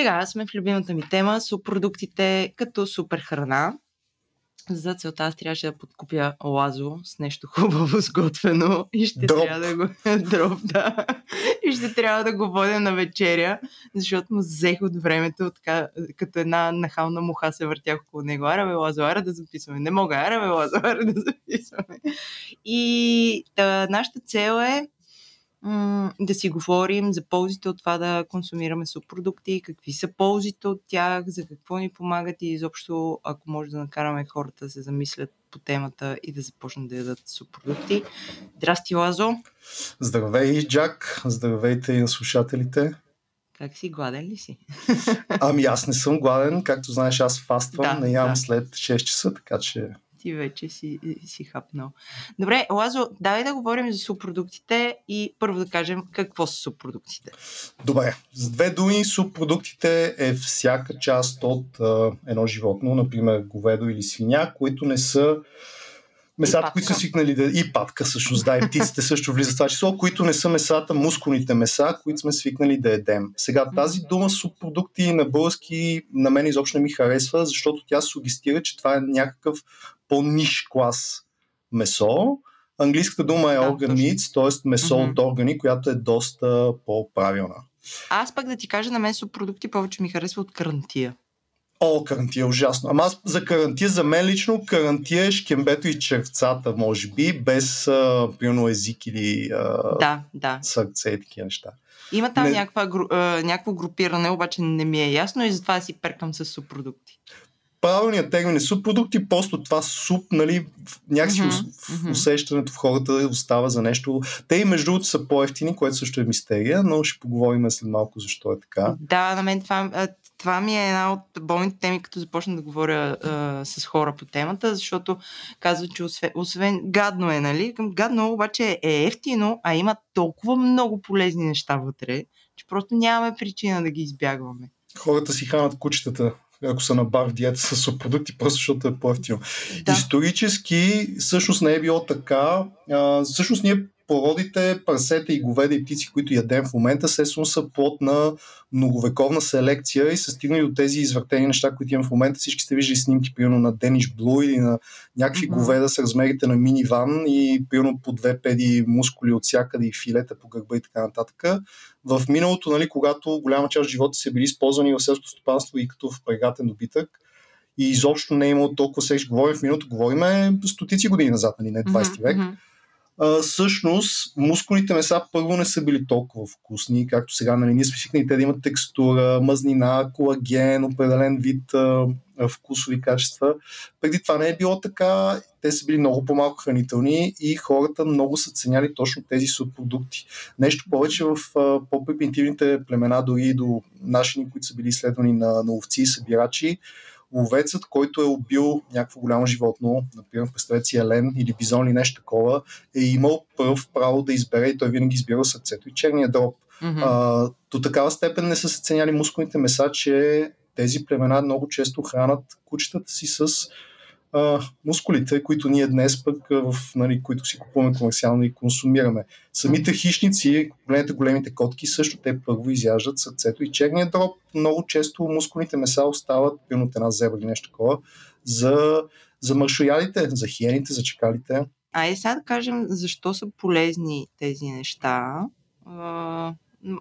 Сега сме в любимата ми тема субпродуктите като супер храна. За целта аз трябваше да подкупя Лазо с нещо хубаво сготвено и ще Дроп. трябва да го... Дроп, да. И ще трябва да го водя на вечеря, защото му взех от времето, така, като една нахална муха се въртях около него. Ара бе, Лазо, ара да записваме. Не мога, ара бе, Лазо, ара да записваме. И та, нашата цел е м- да си говорим за ползите от това да консумираме субпродукти, какви са ползите от тях, за какво ни помагат и изобщо, ако може да накараме хората да се замислят по темата и да започнат да ядат субпродукти. Здрасти, Лазо! Здравей, Джак! Здравейте и на слушателите! Как си? Гладен ли си? Ами аз не съм гладен, както знаеш, аз фаствам, Да, не ям да. след 6 часа, така че Ти вече си, си хапнал. Добре, Лазо, давай да говорим за субпродуктите и първо да кажем какво са субпродуктите. Добре, с две думи, субпродуктите е всяка част от а, едно животно, например говедо или свиня, които не са месата, които са свикнали да... И патка, всъщност, да, и птиците също влизат в това число, които не са месата, мускулните меса, които сме свикнали да едем. Сега тази дума субпродукти на български на мен изобщо не ми харесва, защото тя сугестира, че това е някакъв по-ниш клас месо. Английската дума е Да, meats, т.е. месо Мгм. от органи, която е доста по-правилна. Аз пък да ти кажа, на мен субпродукти повече ми харесва от карантия. О, карантия ужасно. Ама аз за карантия, за мен лично, карантия е шкембето и червцата, може би, без, а, примерно, език или а, Да, да. сърце и такива неща. Има там Не- някаква, а, някакво групиране, обаче не ми е ясно и затова си перкам с субпродукти. Правилният термин е субпродукти, просто това суп, нали, някакси мгм. усещането в хората остава за нещо. Те и между другото са по-ефтини, което също е мистерия, но ще поговорим след малко защо е така. Да, на мен това, това ми е една от болните теми, като започна да говоря а, с хора по темата, защото казват, че освен, освен гадно е, нали? Към гадно обаче е ефтино, а има толкова много полезни неща вътре, че просто нямаме причина да ги избягваме. Хората си хранят кучетата, ако са на бар в диета с субпродукти, просто защото е по-ефтино. Да. Исторически всъщност не е било така. А, всъщност ние породите, прасета и говеда и птици, които ядем в момента, естествено са плод на многовековна селекция и са стигнали до тези извъртени неща, които имам в момента. Всички сте виждали снимки, примерно на Дениш Блу или на някакви Мгм. говеда с размерите на миниван и примерно по две педи мускули от всякъде и филета по гърба и така нататък. В миналото, нали, когато голяма част от живота са били използвани в селското стопанство и като в прегатен добитък, и изобщо не е имало толкова секс. Говорим в миналото, говориме стотици години назад, нали, не 20 век. Мгм, А, всъщност, мускулните меса първо не са били толкова вкусни, както сега, нали, ние сме свикнали те да имат текстура, мазнина, колаген, определен вид а, вкусови качества. Преди това не е било така, те са били много по-малко хранителни и хората много са ценяли точно тези субпродукти. Нещо повече в по-примитивните племена, дори до наши, които са били изследвани на, на овци и събирачи, ловецът, който е убил някакво голямо животно, например, представете си елен или бизон или нещо такова, е имал пръв право да избере и той винаги избира сърцето и черния дроб. мгм. А, до такава степен не са се ценяли мускулните меса, че тези племена много често хранат кучетата си с а, мускулите, които ние днес пък, в, нали, които си купуваме комерциално и консумираме. Самите хищници, големите, големите котки, също те първо изяждат сърцето и черния дроб. Много често мускулните меса остават, примерно от една зебра или нещо такова, за, за маршоядите, за хиените, за чакалите. Айде сега да кажем защо са полезни тези неща. А,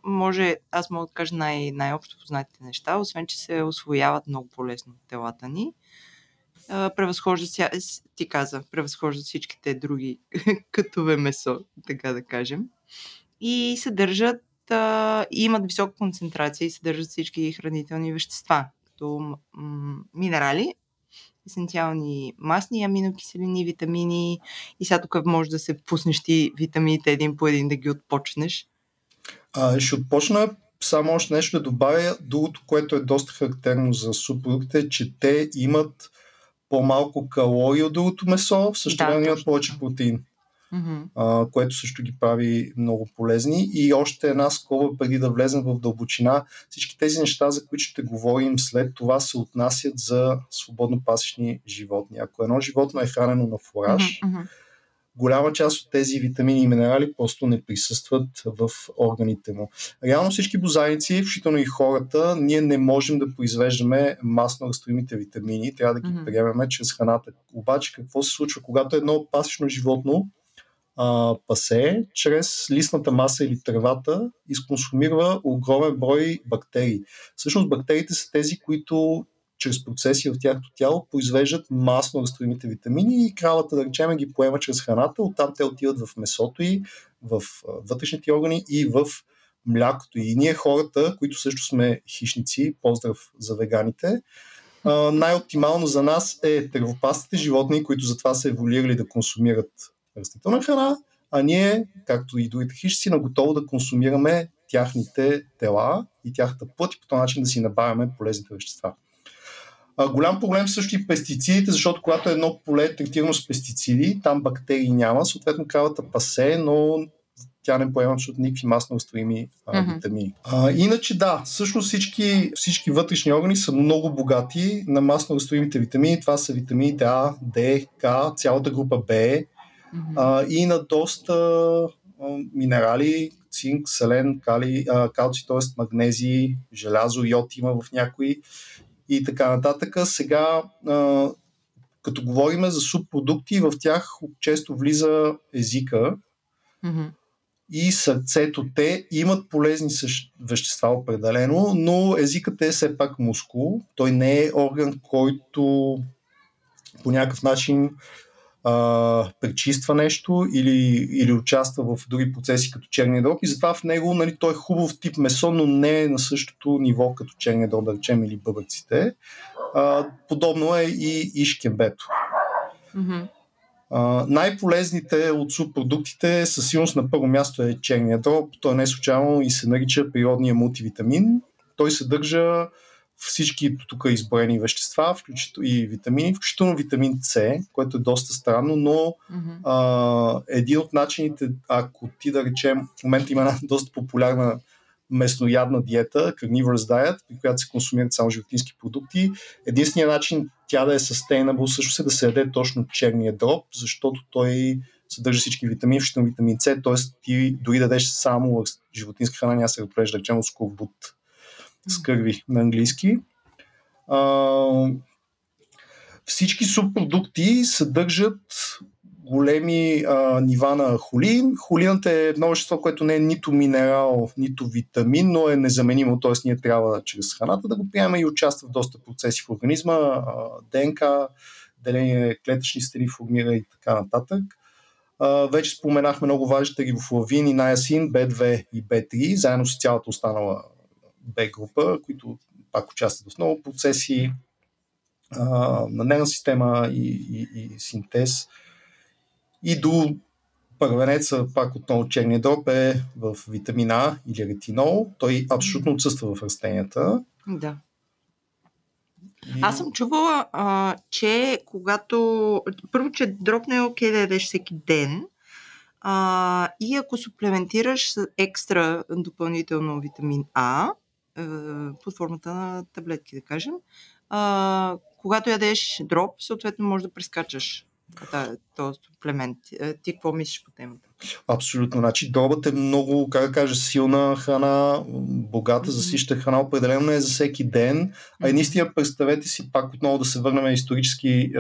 може, аз мога да кажа най- най-общо познатите неща, освен че се освояват много по-лесно телата ни. А, превъзхождат, ся- с- ти каза, превъзхождат всичките други кътове месо, така да кажем. И съдържат, и имат висока концентрация и съдържат всички хранителни вещества, като минерали, есенциални масни аминокиселини, витамини, и сега тук може да се впуснеш ти витамините един по един да ги отпочнеш. А, ще отпочна само още нещо да добавя. Другото, което е доста характерно за субпродуктите, е, че те имат по-малко калории от другото месо, в същото Да, време имат повече протеин, а, което също ги прави много полезни. И още една скоба преди да влезем в дълбочина. Всички тези неща, за които ще говорим след това, се отнасят за свободно пасечни животни. Ако едно животно е хранено на фураж, мгм. Голяма част от тези витамини и минерали просто не присъстват в органите му. Реално всички бозайници, включително и хората, ние не можем да произвеждаме масно разстоимите витамини, трябва да ги mm-hmm. приемеме чрез храната. Обаче какво се случва, когато едно пасично животно а, пасе, чрез листната маса или тревата изконсумира огромен брой бактерии. Всъщност бактериите са тези, които чрез процеси в тяхното тяло произвеждат масно разтворимите витамини и кравата, да речем, ги поема чрез храната, оттам те отиват в месото и в вътрешните органи и в млякото. И ние хората, които също сме хищници, поздрав за веганите, най-оптимално за нас е тревопасните животни, които затова са еволюирали да консумират растителна храна, а ние, както и другите хищници, наготово да консумираме тяхните тела и тяхната плът и по този начин да си набавяме полезните вещества. А, голям проблем също и пестицидите, защото когато едно поле е третирано с пестициди, там бактерии няма, съответно кравата пасе, но тя не поема абсолютно никакви масно възстроими mm-hmm. витамини. А, иначе да, всъщност всички, всички вътрешни органи са много богати на масно възстроимите витамини. Това са витамините А, Д, К, цялата група Б mm-hmm. а, и на доста а, минерали, цинк, селен, кали, а, калци, т.е. магнези, желязо, йод има в някои и така нататък. Сега, а, като говорим за субпродукти, в тях често влиза езика mm-hmm. и сърцето. Те имат полезни същ... вещества определено, но езикът е все пак мускул. Той не е орган, който по някакъв начин а, пречиства нещо или, или участва в други процеси като черния дроб и затова в него нали, той е хубав тип месо, но не е на същото ниво като черния дроб, да речем, или бъбъците. А, подобно е и. Mm-hmm. Uh, най-полезните от субпродуктите със сигурност на първо място е черния дроб. Той не е случайно и се нарича природния мултивитамин. Той съдържа всички тук изброени вещества, включително и витамини, включително витамин С, което е доста странно, но mm-hmm. а, един от начините, ако ти да речем, в момента има една доста популярна местноядна диета, carnivorous diet, при която се консумират само животински продукти. Единственият начин тя да е sustainable също е да се яде точно черния дроб, защото той съдържа всички витамини, включително витамин С, т.е. ти дори да дадеш само животинска храна, няма се разпорежда, да речем, скорбут скърви на английски. А, всички субпродукти съдържат големи а, нива на холин. Холинът е едно вещество, което не е нито минерал, нито витамин, но е незаменимо, т.е. ние трябва чрез храната да го приемаме и участва в доста процеси в организма, а, ДНК, деление клетъчни стени формира и така нататък. А, вече споменахме много важните рибофлавин и наясин, B2 и B3, заедно с цялата останала Б група, които пак участват в много процеси а, на нервна система и, и, и синтез. И до първенеца, пак отново черния дроб е в витамина или ретинол. Той абсолютно отсъства в растенията. Да. И... Аз съм чувала, а, че когато... Първо, че дроб не е окей да ядеш всеки ден. А, и ако суплементираш с екстра допълнително витамин А, под формата на таблетки, да кажем. А, когато ядеш дроб, съответно може да прескачаш този суплемент. Ти какво мислиш по темата? Абсолютно. Значи дробът е много, как да кажа, силна храна, богата, засища храна, определено не е за всеки ден. А и наистина представете си пак отново да се върнем исторически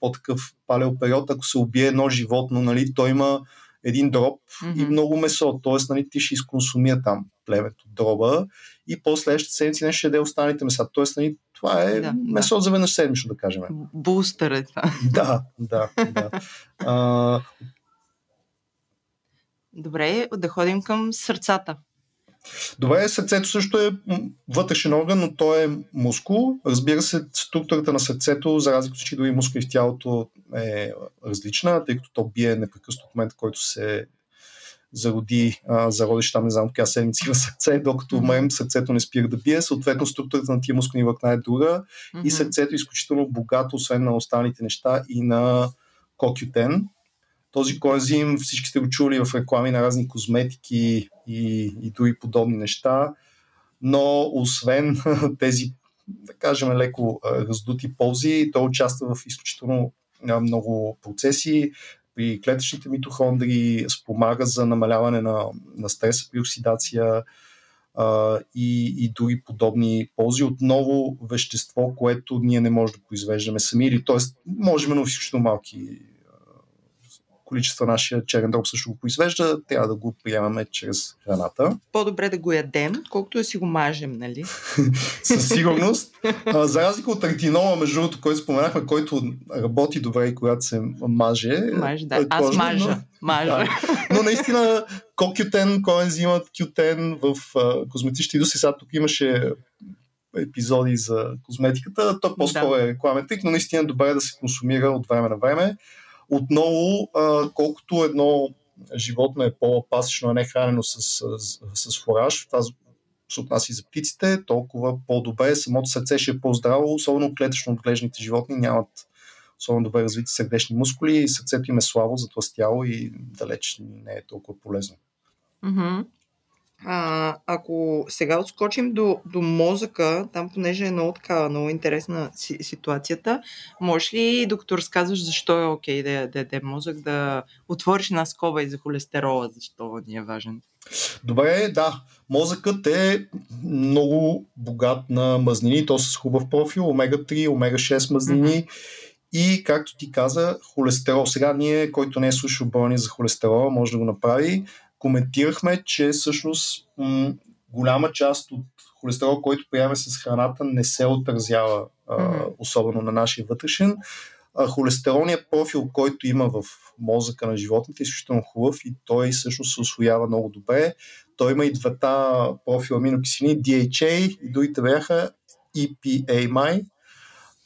по-такъв палео период, ако се убие едно животно, нали, то има един дроб mm-hmm. и много месо. Тоест, нали, ти ще изконсумира там племето дроба и после следващата седмица ще яде останалите меса. Тоест, нали, това е да, месо да. за веднъж седмично, да кажем. Бустър е това. Да, да, да. А... Добре, да ходим към сърцата. Добре, сърцето също е вътрешен орган, но то е мускул. Разбира се, структурата на сърцето, за разлика от всички други мускули в тялото, е различна, тъй като то бие непрекъснато в момента, който се зароди, а, зародиш там, не знам, така седмици на сърце, докато умрем, сърцето не спира да бие. Съответно, структурата на тия мускулни влакна е друга mm-hmm. и сърцето е изключително богато, освен на останалите неща, и на кокютен. Този коензим всички сте го чули в реклами на разни козметики и, и други подобни неща, но освен тези, да кажем, леко раздути ползи, той участва в изключително много процеси. При клетъчните митохондрии, спомага за намаляване на, на стреса при оксидация а, и, и други подобни ползи. Отново вещество, което ние не можем да произвеждаме сами, или т.е. можем, но в изключително малки количества нашия черен дроб също го произвежда, трябва да го приемаме чрез храната. По-добре да го ядем, колкото да си го мажем, нали? Със сигурност. А, за разлика от ретинола, между другото, който споменахме, който работи добре и когато се маже. Маже, да. Аз кожно, мажа. Но, мажа. Да. Но наистина кокютен, коензимът кютен в а, индустрии, сега тук имаше епизоди за козметиката, то по-скоро да. е рекламен трик, но наистина добре е да се консумира от време на време. Отново, а, колкото едно животно е по-пасично, а не хранено с, с, с фураж, това се отнася и за птиците, толкова по-добре. Самото сърце ще е по-здраво, особено клетъчно отглежданите животни нямат особено добре развити сърдечни мускули и сърцето им е слабо, затластяло и далеч не е толкова полезно. Mm-hmm. А, ако сега отскочим до, до мозъка, там понеже е много така, много интересна си, ситуацията, можеш ли, докато разказваш защо е окей да даде мозък, да отвориш една скоба и за холестерола, защо ни е важен? Добре, да. Мозъкът е много богат на мазнини, то с хубав профил, омега-3, омега-6 мазнини. Mm-hmm. И, както ти каза, холестерол. Сега ние, който не е слушал болни за холестерола, може да го направи коментирахме, че всъщност м- голяма част от холестерол, който приемаме с храната, не се отразява а, особено на нашия вътрешен. А, холестеролният профил, който има в мозъка на животните, е изключително хубав и той всъщност се освоява много добре. Той има и двата профила аминокиселини, DHA и другите бяха EPA май,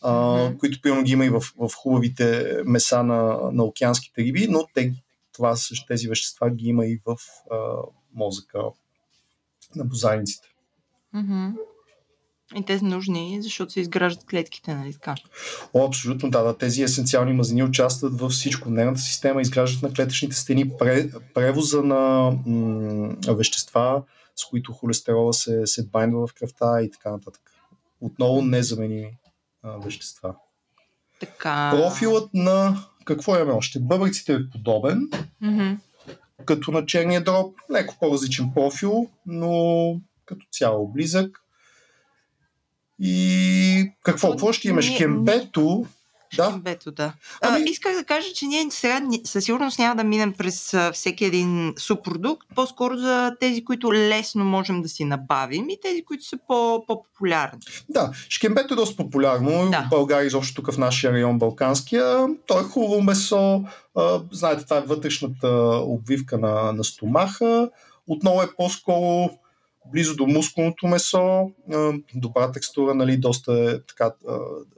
mm-hmm. които примерно ги има и в, в хубавите меса на, на океанските риби, но те това също тези вещества ги има и в а, мозъка на бозайниците. Mm-hmm. И те са нужни, защото се изграждат клетките, нали така? О, абсолютно, да, да. Тези есенциални мазнини участват във всичко. Нейната система изграждат на клетъчните стени, превоза на м- вещества, с които холестерола се, се байндва в кръвта и така нататък. Отново незаменими а, вещества. Така... Профилът на какво имаме още? Бъбриците е подобен, mm-hmm. като на черния дроб, леко по-различен профил, но като цяло близък. И какво? Какво ще имаш? Кембето да. Бето, да. Ами... А, исках да кажа, че ние сега със сигурност няма да минем през всеки един субпродукт, по-скоро за тези, които лесно можем да си набавим и тези, които са по- по-популярни. Да, шкембето е доста популярно да. в България, изобщо тук в нашия район Балканския. То е хубаво месо, а, знаете, това е вътрешната обвивка на, на стомаха. Отново е по-скоро близо до мускулното месо, добра текстура, нали, доста е така,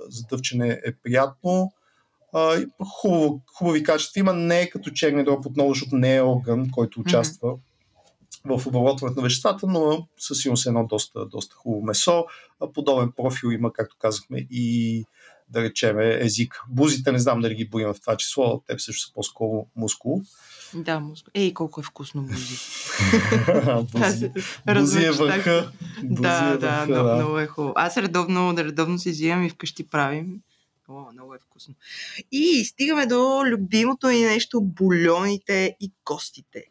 задъвчене е приятно. Хубаво, хубави качества има, не е като черния дроб отново, защото не е орган, който участва mm-hmm. в обработването на веществата, но със сигурност е едно доста, доста хубаво месо. Подобен профил има, както казахме, и да речеме език. Бузите не знам дали ги боим в това число, те също са по-скоро мускул. Да, мускул. Ей, колко е вкусно бузи. бузи. бузи е върха. Да, е да, много, много е хубаво. Аз редовно, редовно си взимам и вкъщи правим. О, много е вкусно. И стигаме до любимото ни нещо бульоните и костите.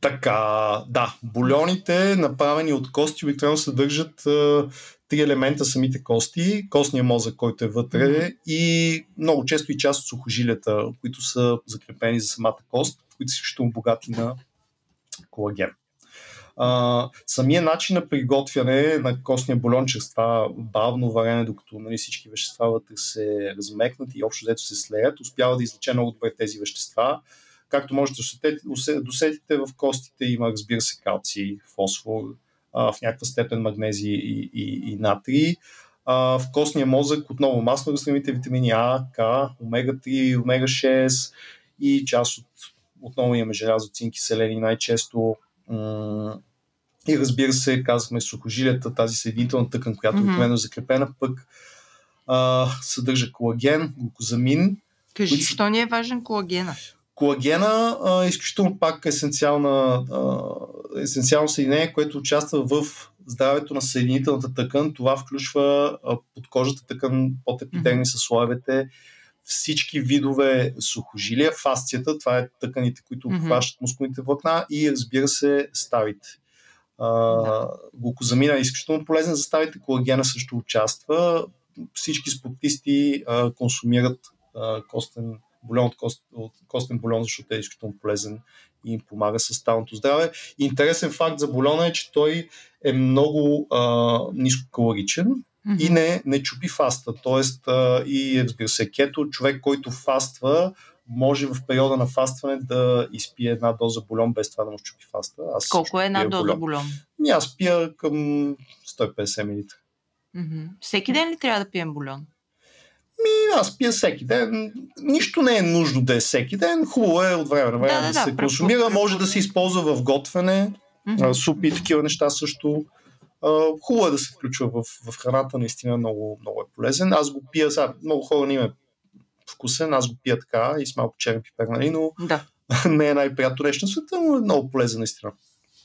Така, да, бульоните, направени от кости, обикновено съдържат три елемента самите кости, костния мозък, който е вътре mm-hmm. и много често и част от сухожилията, които са закрепени за самата кост, които са също богати на колаген. А, самия начин на приготвяне на костния бульон чрез това бавно варене, докато нали, всички вещества вътре се размекнат и общо взето се слеят, успява да излече много добре тези вещества. Както можете да досетите, в костите има, разбира се, калци, фосфор, а, в някаква степен магнези и, и, и натрий. А, в костния мозък отново масно растлените витамини А, К, омега-3, омега-6 и част от отново имаме желязо, цинки, селени най-често. И разбира се, казахме сухожилията, тази съединителна тъкан, която mm-hmm. обикновено е закрепена, пък а, съдържа колаген, глукозамин. Кажи, които... защо ни е важен колагена? Колагена е изключително пак есенциална, а, есенциално съединение, което участва в здравето на съединителната тъкан. Това включва а, тъкан, под епидерми mm-hmm. слоевете, всички видове сухожилия, фасцията, това е тъканите, които обхващат мускулните влакна и разбира се ставите. А, Да. Глукозамина е изключително полезен за ставите, колагена също участва. Всички спортисти а, консумират а, костен бульон от, кост, от костен бульон, защото е изключително полезен и им помага с ставното здраве. И интересен факт за бульона е, че той е много а, нискокалоричен и не, не чупи фаста. Тоест, а, и разбира се, кето, човек, който фаства, може в периода на фастване да изпие една доза бульон без това да му чупи фаста. Аз Колко е една доза бульон. бульон? Ами Аз пия към 150 мл. Всеки ден ли трябва да пием бульон? И аз пия всеки ден. Нищо не е нужно да е всеки ден. Хубаво е от време на време Да, да, да, да, се консумира. Може да се използва в готвене, а, супи и такива неща също. Хубаво е да се включва в, в храната, наистина много, много е полезен. Аз го пия, сега много хора не им е вкусен, аз го пия така и с малко черен пипер, нали, но Да. не е най-приятно нещо на света, но е много полезен наистина.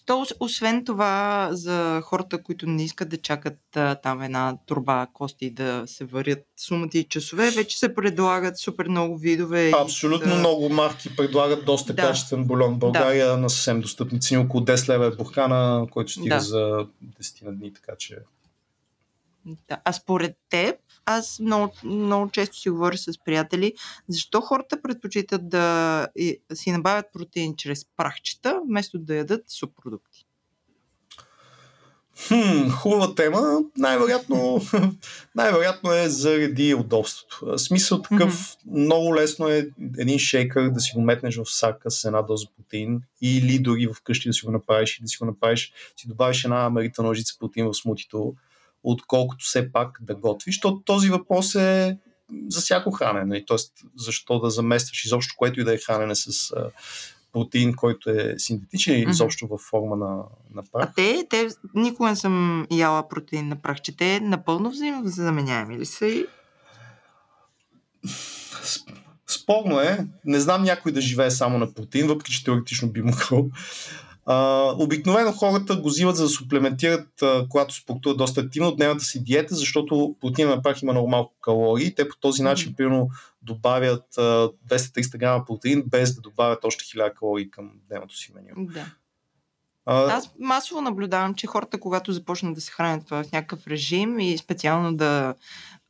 То, ос- освен това, за хората, които не искат да чакат а, там една турба кости да се варят сумати и часове, вече се предлагат супер много видове. и Абсолютно а, много марки предлагат доста Да. качествен бульон в България на съвсем достъпни цени. Около 10 лева е буркана, който стига Да. за 10 на дни, така че Да. А според теб, аз много, много често си говоря с приятели, защо хората предпочитат да си набавят протеин чрез прахчета, вместо да ядат субпродукти. Хм, хубава тема. Най-вероятно, най-вероятно е заради удобството. Смисъл такъв, mm-hmm. много лесно е един шейкър да си го метнеш в сака с една доза протеин или дори вкъщи да си го направиш и да си го направиш, си добавиш една мерита ножица протеин в смутито, отколкото все пак да готвиш. Защото този въпрос е за всяко хранене. Тоест, защо да заместваш изобщо което и да е хранене с а, протеин, който е синтетичен или изобщо във форма на, на прах. А те, те никога не съм яла протеин на прахче. Те напълно взаимозаменяеми ли са? и- Спорно е. Не знам някой да живее само на протеин, въпреки че теоретично би могъл. А, обикновено хората го взимат за да суплементират, а, когато спортуват доста активно от дневната си диета, защото протеина на прах има много малко калории. Те по този начин, примерно, добавят а, 200-300 грама протеин, без да добавят още 1000 калории към дневното си меню. Да. А, Аз масово наблюдавам, че хората, когато започнат да се хранят в някакъв режим и специално да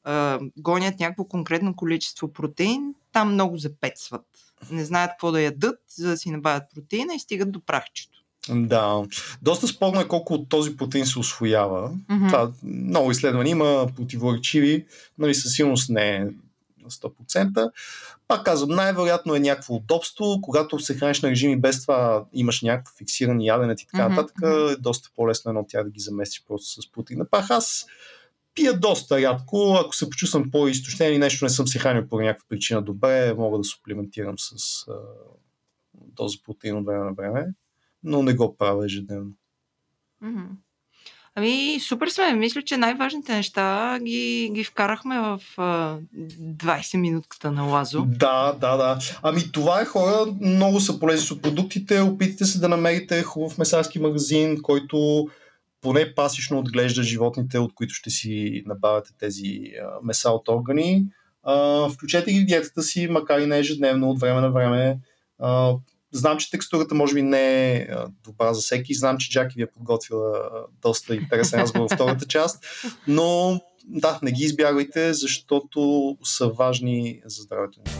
а, гонят някакво конкретно количество протеин, там много запецват. Не знаят какво да ядат, за да си набавят протеина и стигат до прахчето. Да. Доста спорно е колко от този протеин се освоява. Мгм. Това много изследвания има, противоречиви, нали, със сигурност не е на 100%. Пак казвам, най-вероятно е някакво удобство. Когато се храниш на режими без това имаш някакво фиксирани яденет и така Мгм, нататък, е доста по-лесно едно от тях да ги заместиш просто с протеин. Пак аз пия доста рядко. Ако се почувствам по-изтощен и нещо не съм се хранил по някаква причина добре, мога да суплементирам с а, този протеин от време на време, но не го правя ежедневно. Ами, супер сме. Мисля, че най-важните неща ги, ги вкарахме в а, 20 минутката на Лазо. Да, да, да. Ами това е хора, много са полезни с продуктите. Опитайте се да намерите хубав месарски магазин, който поне пасично отглежда животните, от които ще си набавяте тези а, меса от органи. А, включете ги в диетата си, макар и не ежедневно, от време на време. А, знам, че текстурата може би не е добра за всеки. Знам, че Джаки ви е подготвила доста интересен разговор във втората част. Но да, не ги избягвайте, защото са важни за здравето ни.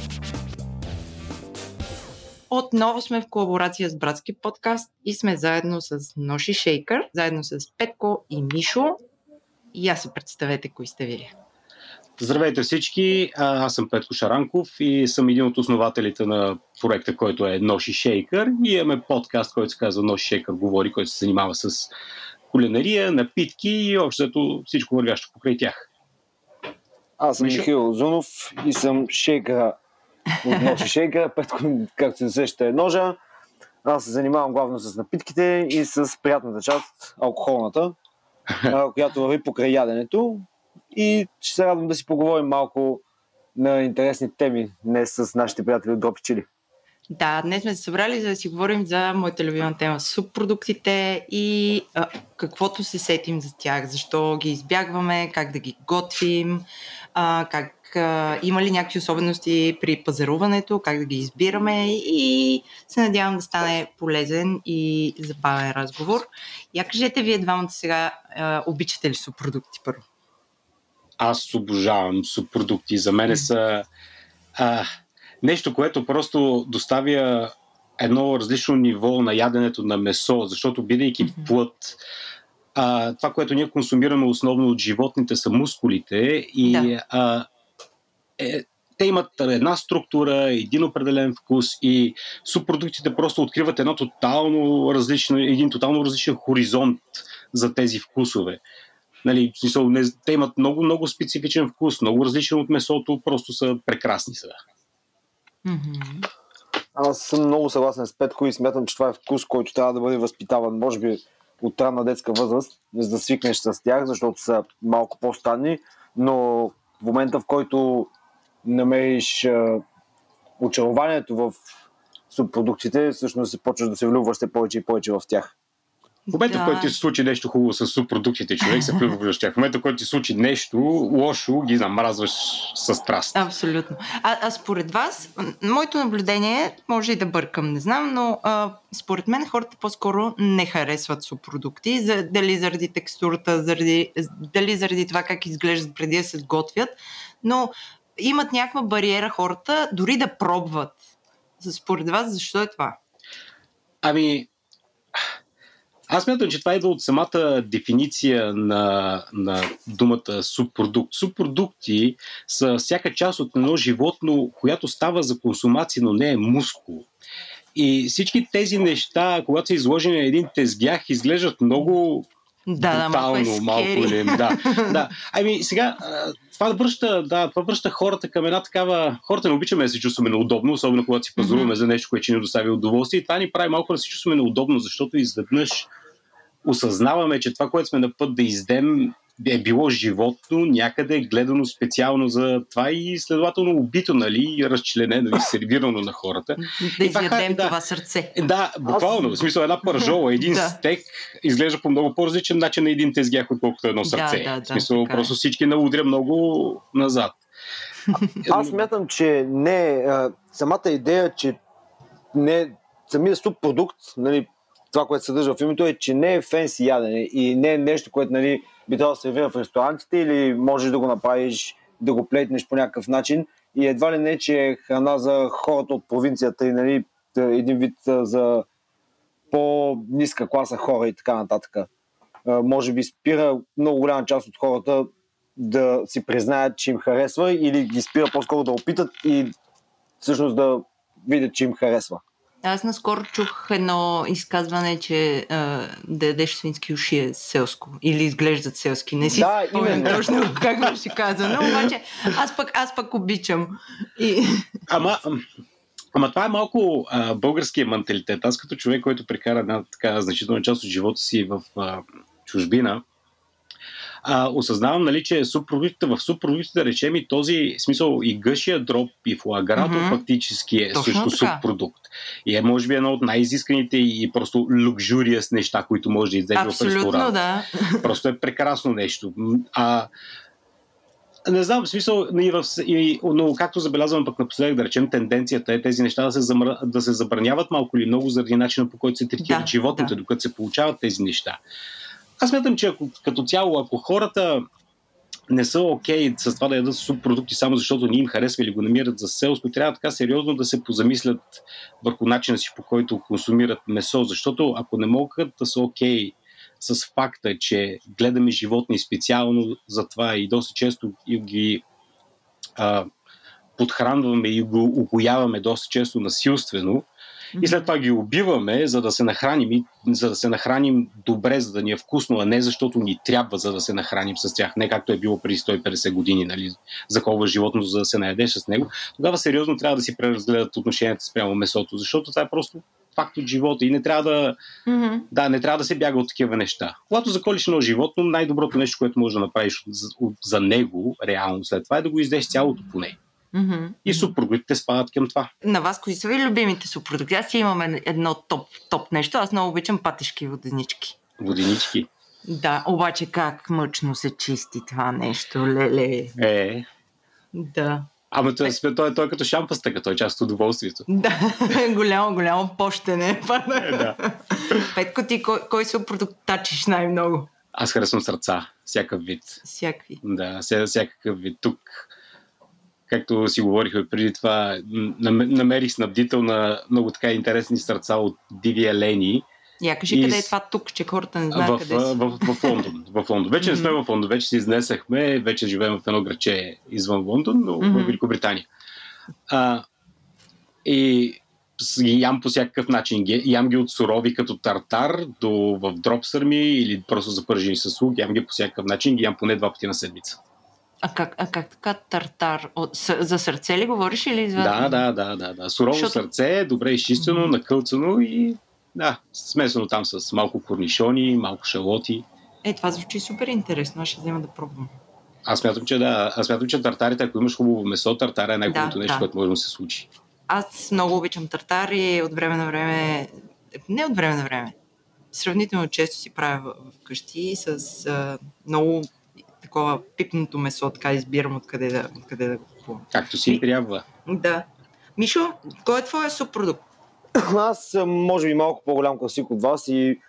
Отново сме в колаборация с Братски подкаст и сме заедно с Ноши Шейкър, заедно с Петко и Мишо. И аз се представете кои сте вие. Здравейте всички, аз съм Петко Шаранков и съм един от основателите на проекта, който е Ноши Шейкър. И имаме подкаст, който се казва Ноши Шейкър говори, който се занимава с кулинария, напитки и общо взето всичко вървящо покрай тях. Аз съм Мишо? Михаил Зунов и съм шейка от Ноши Шейка. Петко, както се сеща, е ножа. Аз се занимавам главно с напитките и с приятната част, алкохолната, която върви покрай яденето. И ще се радвам да си поговорим малко на интересни теми днес с нашите приятели от Дропи Чили. Да, днес сме се събрали за да си говорим за моята любима тема субпродуктите и а, каквото се сетим за тях, защо ги избягваме, как да ги готвим, а, как а, има ли някакви особености при пазаруването, как да ги избираме и се надявам да стане полезен и забавен разговор. Я кажете вие двамата сега, а, обичате ли субпродукти първо? Аз обожавам субпродукти. За мен са а, нещо, което просто доставя едно различно ниво на яденето на месо, защото бидейки плът, а, това, което ние консумираме основно от животните са мускулите и да. а, е, те имат една структура, един определен вкус и субпродуктите просто откриват едно тотално различно, един тотално различен хоризонт за тези вкусове. Нали, в смисъл, не, те имат много, много специфичен вкус, много различен от месото, просто са прекрасни сега. Mm-hmm. Аз съм много съгласен с Петко и смятам, че това е вкус, който трябва да бъде възпитаван, може би от ранна детска възраст, за да свикнеш с тях, защото са малко по-странни, но в момента, в който намериш а, очарованието в субпродуктите, всъщност се почваш да се влюбваш все повече и повече в тях. В момента, да. в който ти се случи нещо хубаво с субпродуктите, човек се влюбва в тях. В момента, в който ти се случи нещо лошо, ги намразваш с страст. Абсолютно. А, а според вас, моето наблюдение, може и да бъркам, не знам, но а, според мен хората по-скоро не харесват субпродукти, за, дали заради текстурата, заради, дали заради това как изглеждат преди да се сготвят, но имат някаква бариера хората дори да пробват. Според вас, защо е това? Ами, аз мятам, че това идва от самата дефиниция на, на думата субпродукт. Субпродукти са всяка част от едно животно, която става за консумация, но не е мускул. И всички тези неща, когато са изложени на един тезгях, изглеждат много да, брутално, да, малко, малко ли. Да, да. Ами сега, това връща, да, това връща хората към една такава... Хората не обичаме да се чувстваме неудобно, особено когато си пазаруваме mm-hmm. за нещо, което ни достави удоволствие. И това ни прави малко да се чувстваме неудобно, защото изведнъж осъзнаваме, че това, което сме на път да издем, е било животно, някъде е гледано специално за това и следователно убито, нали, разчленено и сервирано на хората. Да изядем това, това сърце. Да, буквално. В смисъл една пържола, един да. стек изглежда по много по-различен начин на един тезгях, отколкото едно сърце. Да, да, да, в смисъл е. просто всички наудря много назад. Аз смятам, че не самата идея, че не самия субпродукт, нали, това, което съдържа в името е, че не е фенси ядене и не е нещо, което нали, би трябвало да се в ресторантите или можеш да го направиш, да го плетнеш по някакъв начин и едва ли не, че е храна за хората от провинцията и нали, един вид за по-ниска класа хора и така нататък. Може би спира много голяма част от хората да си признаят, че им харесва или ги спира по-скоро да опитат и всъщност да видят, че им харесва. Аз наскоро чух едно изказване, че а, да ядеш свински уши е селско. Или изглеждат селски. Не си да, именно. точно как беше казано. Обаче аз пък, аз пък обичам. И... Ама, ама това е малко а, българския менталитет. Аз като човек, който прекара една така значителна част от живота си в а, чужбина, а, осъзнавам, нали, че субпродуктите, в субпродуктите, да речем и този смисъл и гъшия дроп и флагарато mm-hmm. фактически е Точно също така. субпродукт. И е може би едно от най-изисканите и просто лукжуриас неща, които може да излезе в ресторант. да. Просто е прекрасно нещо. А, не знам, в смисъл, и в, и, но както забелязвам пък напоследък, да речем, тенденцията е тези неща да се, замр... да се забраняват малко или много заради начина по който се третират да, животните, да. докато се получават тези неща. Аз мятам, че ако, като цяло, ако хората не са окей okay с това да ядат субпродукти само защото ни им харесва или го намират за селско, трябва така сериозно да се позамислят върху начина си по който консумират месо, защото ако не могат да са окей okay с факта, че гледаме животни специално за това и доста често ги а, подхранваме и го упояваме доста често насилствено, и след това ги убиваме, за да се нахраним, и, за да се нахраним добре, за да ни е вкусно, а не защото ни трябва, за да се нахраним с тях. Не както е било преди 150 години, нали, заколва животно, за да се наедеш с него. Тогава сериозно трябва да си преразгледат отношенията спрямо месото, защото това е просто факт от живота и не трябва да, mm-hmm. да, не трябва да се бяга от такива неща. Когато заколиш едно животно, най-доброто нещо, което можеш да направиш за, за него, реално след това, е да го издеш цялото поне. Мгм. И субпродуктите спадат към това. На вас кои са ви любимите субпродукти? Аз си имам ед- едно топ, топ нещо. Аз много обичам патешки воденички. Воденички. Да, обаче как мъчно се чисти това нещо, леле. Е. Да. Ама той, е- той, той е като шампастъка, той е част от удоволствието. Да, голямо, голямо пощене. Е, да. Петко, ти кой, кой субпродукт тачиш най-много? Аз харесвам сърца, всякакъв вид. Всякакви. Да, вся- всякакъв вид. Тук, както си говорихме преди това, нам- намерих снабдител на много така интересни сърца от диви елени Я кажи И къде е това тук, че хората не знаят в, къде си. в, в, в Лондон. В Лондон. Вече не сме в Лондон, вече се изнесахме, вече живеем в едно граче извън Лондон, но в Великобритания. А, и ям по всякакъв начин. Ям ги от сурови като тартар до в дропсърми или просто запържени с лук. Ям ги по всякакъв начин. Ги ям поне два пъти на седмица. А как, а как така тартар? От, с, за сърце ли говориш или за... Да, да, да, да, да. Сурово Защото- сърце, добре изчистено, накълцано и да, смесено там с малко корнишони, малко шалоти. Е, това звучи супер интересно. Аз ще взема да пробвам. Аз смятам, че да. Аз смятам, че тартарите, ако имаш хубаво месо, тартара е най-хубавото Да, нещо, да. което може да се случи. Аз много обичам тартар и от време на време... Не от време на време. Сравнително често си правя вкъщи с а, много такова пипното месо, така избирам откъде да, откъде да го купувам. Както си и Ми- трябва. Да. Мишо, кой е твоя субпродукт? Аз съм, може би, малко по-голям класик от вас и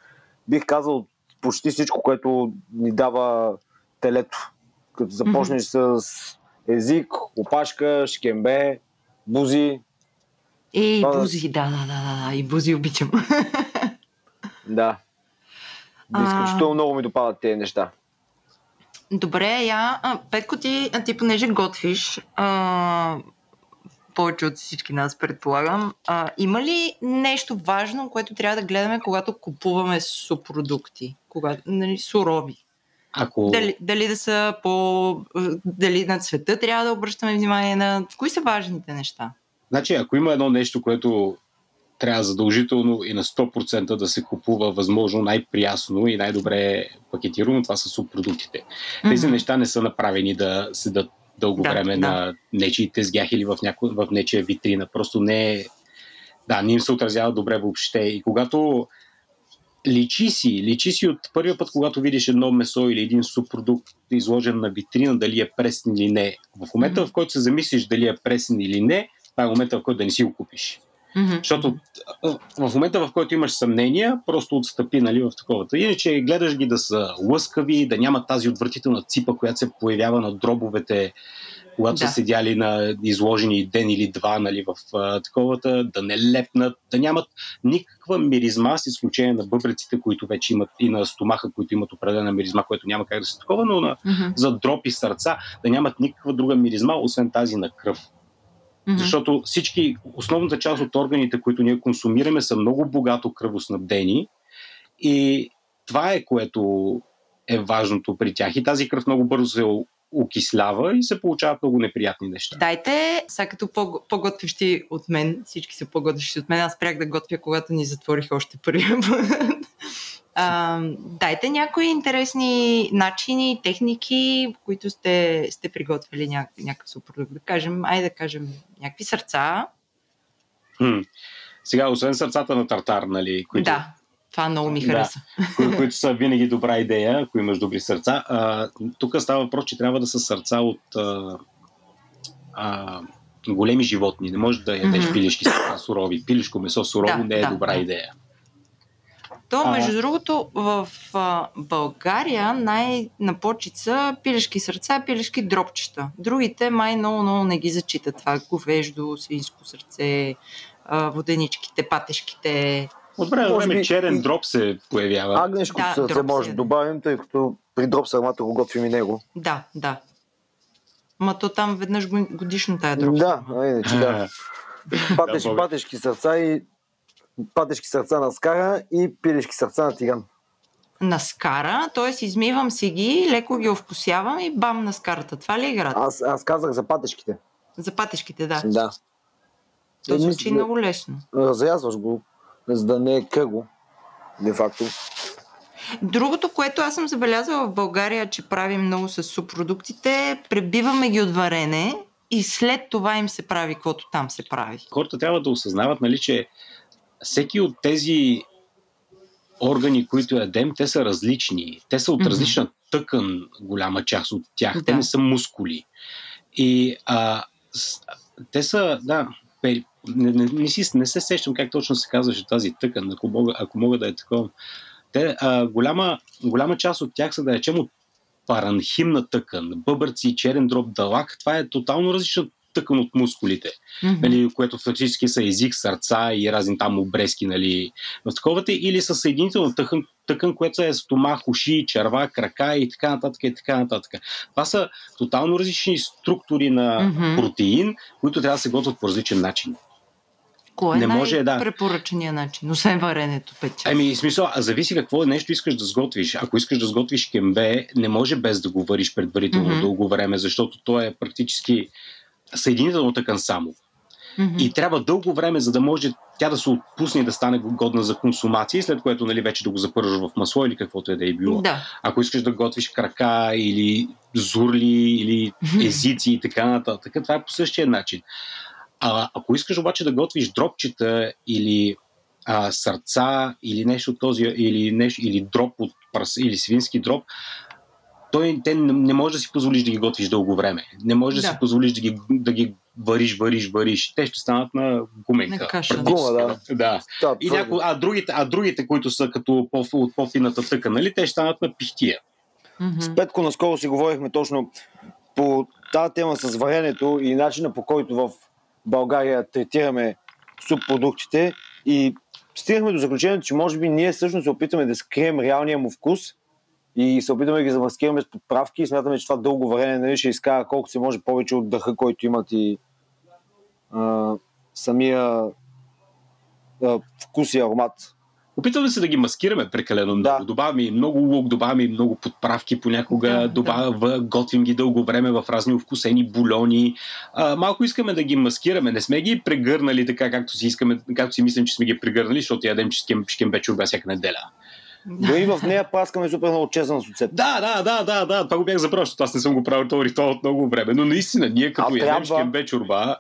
бих казал почти всичко, което ни дава телето. Като започнеш с език, опашка, шкембе, бузи. И Това бузи, да, да, да, да, да, и бузи обичам. Да. А. Изключително много ми допадат тези неща. Добре, я, Петко, ти, ти понеже готвиш, а, повече от всички нас предполагам, а, има ли нещо важно, което трябва да гледаме, когато купуваме субпродукти? Когато, нали, сурови? Ако... Дали, дали да са по... Дали на цвета трябва да обръщаме внимание на... Кои са важните неща? Значи, ако има едно нещо, което трябва задължително и на 100% да се купува възможно най-приясно и най-добре пакетирано, това са субпродуктите. Тези Мгм. неща не са направени да седат дълго Да, време да. на нечии тезгях или в, няко... в нечия витрина. Просто не е... Да, не им се отразява добре въобще. И когато личи си, личи си от първия път, когато видиш едно месо или един субпродукт изложен на витрина, дали е пресен или не. В момента, в който се замислиш дали е пресен или не, това е момента, в който да не си го купиш. Мгм. Защото в момента, в който имаш съмнения, просто отстъпи нали, в таковата. Иначе гледаш ги да са лъскави, да нямат тази отвратителна ципа, която се появява на дробовете, когато Да. са седяли на изложени ден или два нали, в а, таковата, да не лепнат, да нямат никаква миризма, с изключение на бъбреците, които вече имат и на стомаха, които имат определена миризма, което няма как да се такова, но на, Мгм. за дроп и сърца да нямат никаква друга миризма, освен тази на кръв. Защото всички, основната част от органите, които ние консумираме, са много богато кръвоснабдени и това е което е важното при тях. И тази кръв много бързо се окислява и се получават много неприятни неща. Дайте, сега като по- по-готвещи от мен, всички са по-готвещи от мен, аз спрях да готвя, когато ни затворих още първия път. А, дайте някои интересни начини, техники, които сте, сте приготвили ня- някакъв субпродукт. Да кажем, айде да кажем някакви сърца. Хм. Сега, освен сърцата на тартар, нали, които, Да, това много ми Да. хареса. кои, които са винаги добра идея, ако имаш добри сърца. А, тук става въпрос, че трябва да са сърца от а, а, големи животни. Не можеш да ядеш Мгм. пилешки сърца сурови. Пилешко месо сурово Да, не е да, добра да. идея. То, А. между другото, в а, България най-на почица пилешки сърца, пилешки дропчета. Другите май много, много не ги зачитат. Това говеждо, свинско сърце, а, воденичките, патешките. От време време би черен дроп се появява. Агнешкото Да, сърце може да добавим, тъй като при дроп сърмата го готвим и него. Да, да. Ма то там веднъж го- годишно тая дроп. Да, а иначе да. Патешки, Да, патешки сърца и патешки сърца на скара и пилешки сърца на тиган. На скара, т.е. измивам си ги, леко ги овкусявам и бам на скарата. Това ли е играта? Аз, аз казах за патешките. За патешките, да. Да. То Е, звучи мисля, много лесно. Разрязваш го, за да не е къго. Де факто. Другото, което аз съм забелязала в България, че правим много с субпродуктите, пребиваме ги от варене и след това им се прави каквото там се прави. Хората трябва да осъзнават, нали, че всеки от тези органи, които ядем, те са различни. Те са от Мгм. различна тъкан, голяма част от тях. Те Да. не са мускули. И а, с, те са, да, пери, не, не, не, си, не се сещам как точно се казваше тази тъкан, ако мога, ако мога да е такова. Те, а, голяма, голяма част от тях са, да речем, от паранхимна тъкан, бъбърци, черен дроб, далак. Това е тотално различна тъкан от мускулите Мгм. нали, което фактически са език, сърца и разни там обрезки, нали, в таковата, или са съединителна тъкан, тъкан, което е стомах, уши, черва, крака и така нататък и така нататък. Това са тотално различни структури на Мгм. протеин, които трябва да се готвят по различен начин. Кой е не може, да. препоръчения начин? Освен варенето, пече. Ами, смисъл, а зависи какво нещо искаш да сготвиш. Ако искаш да сготвиш кембе, не може без да го вариш предварително Мгм. дълго време, защото то е практически съединително тъкан само. Мгм. И трябва дълго време, за да може тя да се отпусне и да стане годна за консумация, след което нали, вече да го запържаш в масло или каквото е да е било. Да. Ако искаш да готвиш крака или зурли или езици и така нататък, това е по същия начин. А, ако искаш обаче да готвиш дропчета или а, сърца или нещо от този, или, нещо, или дроп от прас, или свински дроп, той, те не, можеш да си позволиш да ги готвиш дълго време. Не можеш да, Да. си позволиш да ги, да ги вариш, вариш, вариш. Те ще станат на гуменка. На каша. практически. Гума, да. да. Да, И твърдо. няко, а, другите, а другите, които са като по, от по-фината тъка, нали, те ще станат на пихтия. Мгм. С Петко наскоро си говорихме точно по тази тема с варенето и начина по който в България третираме субпродуктите и стигнахме до заключението, че може би ние всъщност се опитваме да скрием реалния му вкус и се опитваме да ги замаскираме с подправки и смятаме, че това дълго варене нали, ще изкара колкото се може повече от дъха, който имат и а, самия а, вкус и аромат. Опитваме се да ги маскираме прекалено много. Да. Добавяме много лук, добавяме много подправки понякога, Да, да. добавя, готвим ги дълго време в разни овкусени бульони. А, малко искаме да ги маскираме. Не сме ги прегърнали така, както си, искаме, както си мислим, че сме ги прегърнали, защото ядем шкем, шкембе чурба всяка неделя. Дори в нея праскаме супер много чезън с оцет. Да, да, да, да, да. Това го бях забрал, защото аз не съм го правил този ритуал от много време. Но наистина, ние като А, ядем трябва. шкембе чурба,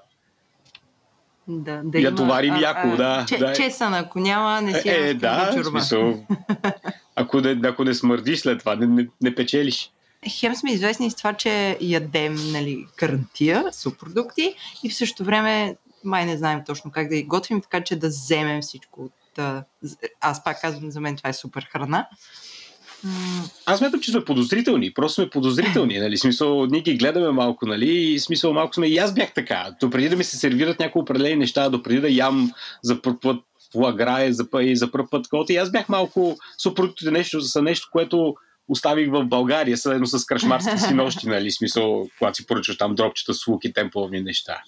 Да, да Я има, товарим а, яко, а, да, Че, да. Чесън, ако няма, не си е, е, да, чорба. смисъл, ако не, ако не смърдиш след това, не, не, не печелиш. Хем сме известни с това, че ядем нали, карантия, субпродукти и в същото време май не знаем точно как да ги готвим, така че да вземем всичко от... а, з- Аз пак казвам, за мен това е супер храна. Аз смятам, че сме подозрителни. Просто сме подозрителни. Нали? Смисъл, ние ги гледаме малко, нали? И смисъл малко сме. И аз бях така. До преди да ми се сервират някои определени неща, до преди да ям за първ път флаграе за, пъ- и за първ път такова. И аз бях малко субпродуктите нещо, са нещо, което оставих в България, съедно с крашмарски си нощи, нали? Смисъл, когато си поръчаш там дропчета с лук и темповни неща.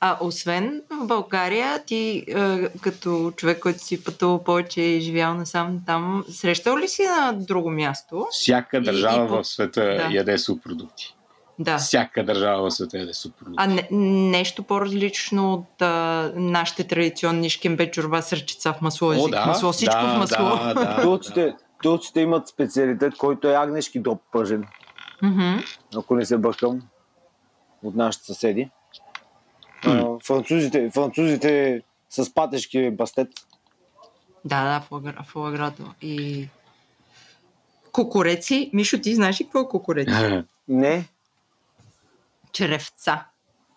А освен в България, ти а, като човек, който си пътувал повече и живял насам там, срещал ли си на друго място? Всяка И- държава и по- в света да. яде субпродукти. Да. Всяка държава в света яде субпродукти. А не, нещо по-различно от а, нашите традиционни шкембе чорба с ръчица в масло, О, да, масло, всичко да, в масло. Да, да, Турците, турците имат специалитет, който е агнешки дроп пържен, Мгм. ако не се бъркам, от нашите съседи. Французите, французите с патешки бастет. Да, да, фуагра- фуаграто. И кукуреци. Мишо, ти знаеш ли какво е кукуреци? Не. Черевца.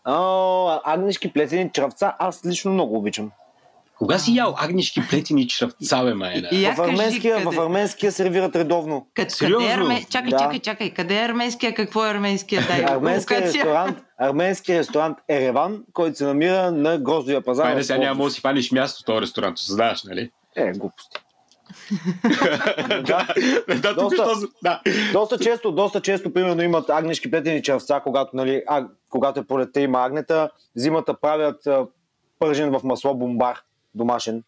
А, агнешки плетени чравца, аз лично много обичам. Кога си ял агнишки плетени чръвца, бе, майна? И я в, кажи арменския, къде. в арменския сервират редовно. Къд, къде е арме... Чакай, Да. чакай, чакай. Къде е арменския? Какво е арменския? Дай Арменския ресторант, арменския ресторант Ереван, който се намира на Гроздовия пазар. Хайде, в сега няма да си фаниш място в този ресторант, създаваш, нали? Е, глупости. да, да, тук Доста. що... Да. Доста често, доста често, примерно, имат агнешки плетени червца, когато, нали, а, когато е пролетта има агнета. Зимата правят пържен в масло бомбар, домашен.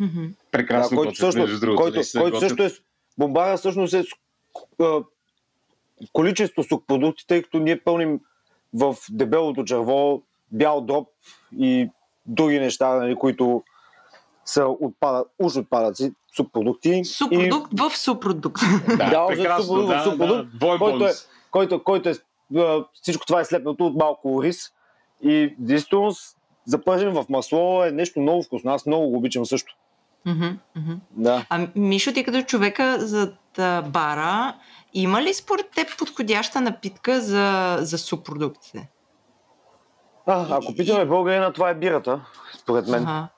Мгм. Прекрасно който готвят, също, другото. който, който готвят. също е... Бомбара всъщност е а, количество субпродукти, тъй като ние пълним в дебелото черво бял дроб и други неща, нали, които са отпада, уж отпадъци, субпродукти. Субпродукт в субпродукт. Да, Да, прекрасно, субпродукт, да, субпродукт, да. Който е, който, който е всичко това е слепнато от малко рис. И действително с- запържен в масло е нещо много вкусно. Аз много го обичам също. Мгм. Да. А Мишо, ти като човека зад а, бара, има ли според теб подходяща напитка за, за субпродуктите? А, ако питаме българина, това е бирата, според мен. Ага.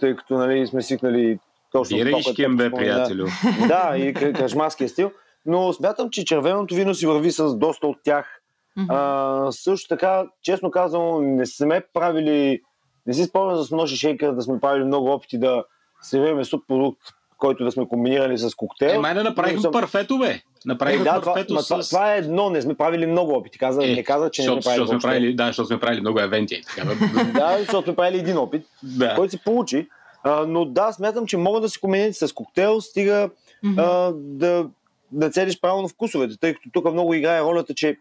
Тъй като нали, сме свикнали точно Бира това, което бе, приятелю. Да, и кръчмарския стил. Но смятам, че червеното вино си върви с доста от тях. А, също така, честно казвам, не сме правили, не си спомням за Сноши Шейкър да сме правили много опити да сервираме субпродукт, който да сме комбинирали с коктейл. Е, май да направихме съм- парфето, бе. Направихме да, това, парфето ма, с... това, това, е едно, не сме правили много опити. Каза, Е, не каза, че не защото, сме правили защото сме правили, да, защото сме правили много евенти. Така, да, защото сме правили един опит, да. който се получи. А, но да, смятам, че могат да се комбинират с коктейл, стига Мгм. а, да, да целиш правилно вкусовете, тъй като тук много играе ролята, че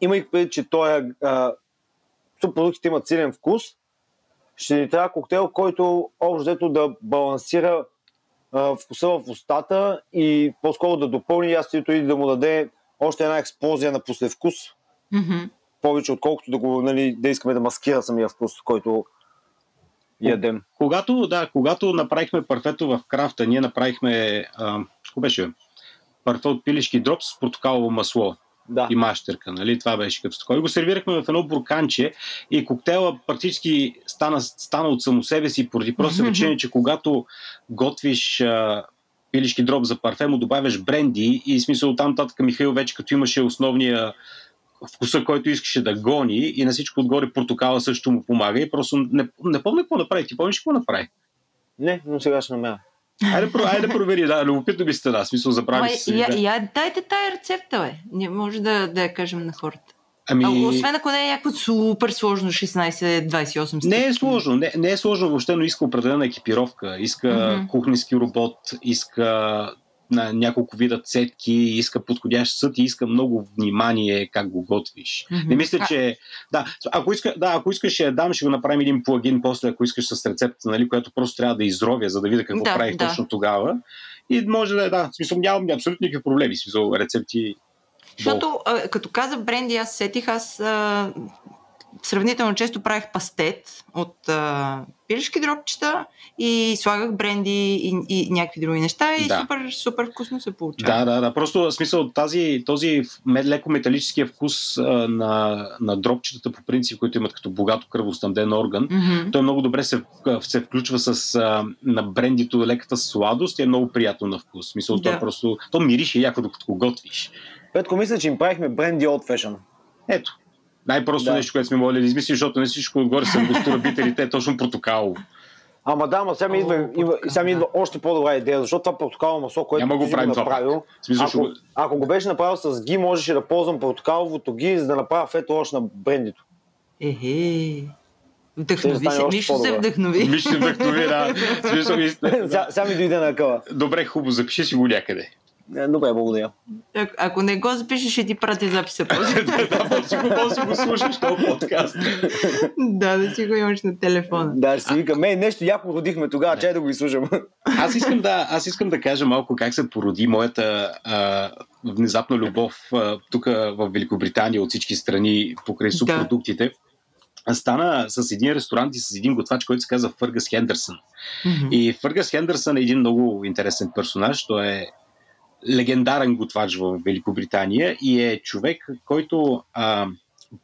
имайки предвид, че той а, субпродуктите имат силен вкус, ще ни трябва коктейл, който общо взето да балансира а, вкуса в устата и по-скоро да допълни ястието и да му даде още една експлозия на послевкус, Мгм. повече отколкото да, го, нали, да искаме да маскира самия вкус, който ядем. Когато, да, когато направихме парфето в крафта, ние направихме, а, беше? бе? Парфе от пилешки дроп с портокалово масло Да. и мащерка, нали? Това беше като такова. И го сервирахме в едно бурканче и коктейла практически стана, стана от само себе си поради просто причина, че когато готвиш а, пилешки дроп за парфе, му добавяш бренди и смисъл там татък Михаил вече като имаше основния вкуса, който искаше да гони и на всичко отгоре портокала също му помага и просто не, не помня какво направи. Ти помниш какво направи? Не, но сега ще намеря. Айде, про- айде провери, да, любопитно да, в смисъл Ама, забрави си. я, да. я, дайте тая рецепта, бе. Ние може да, да я кажем на хората. Ами, А, освен ако не е някакво супер сложно 16-28 стъпки. не е сложно, не, не е сложно въобще, но иска определена екипировка. Иска Мгм. кухненски робот, иска на няколко вида цетки, иска подходящ съд и иска много внимание как го готвиш. Мгм. Не мисля, че... Да, ако, иска, да, ако искаш я дам, ще го направим един плагин после, ако искаш с рецепта, нали, която просто трябва да изровя, за да видя какво Да, правих да. точно тогава. И може да е, да, в смисъл нямам абсолютно никакви проблеми, в смисъл рецепти. Защото, като каза бренди, аз сетих, аз сравнително често правих пастет от а, пилешки дропчета и слагах бренди и, и някакви други неща и Да. супер, супер вкусно се получава. Да, да, да. Просто в смисъл тази, този леко металическия вкус а, на, на дропчетата по принцип, които имат като богато кръвоснабден орган, Мгм. той много добре се, се включва с а, на брендито леката сладост и е много приятно на вкус. В Смисъл, Да. то просто, то мирише яко докато го готвиш. Петко, мисля, че им правихме бренди от фешън. Ето. Най-просто Да. нещо, което сме могли да измислим, защото не всичко отгоре са ангустура бителите, е точно протокал. Ама да, ама сега ми идва, идва, сега ми идва още по-добра идея, защото това портокално масло, което Няма го правим направил, смисъл, ако, го- ако го беше направил с ги, можеше да ползвам портокаловото ги, за да направя фето още на брендито. Ехе. Вдъхнови се. Нищо се вдъхнови. Ми ще вдъхнови, да. Смисъл, сега ми дойде на къла. Добре, хубаво, запиши си го някъде. Е, Добре, благодаря. А- Ако не го запишеш, ще ти пратя записа после. да, може си го, си го слушаш този подкаст. да, да си го имаш на телефона. Да, ще си викам, ей, нещо яко родихме тогава, чай да го изслушам. Аз искам да, аз искам да кажа малко как се породи моята а, внезапна любов тук в Великобритания от всички страни покрай субпродуктите. Стана с един ресторант и с един готвач, който се казва Фъргас Хендерсън. Мгм. И Фъргас Хендерсън е един много интересен персонаж. Той е легендарен готвач в Великобритания и е човек, който а,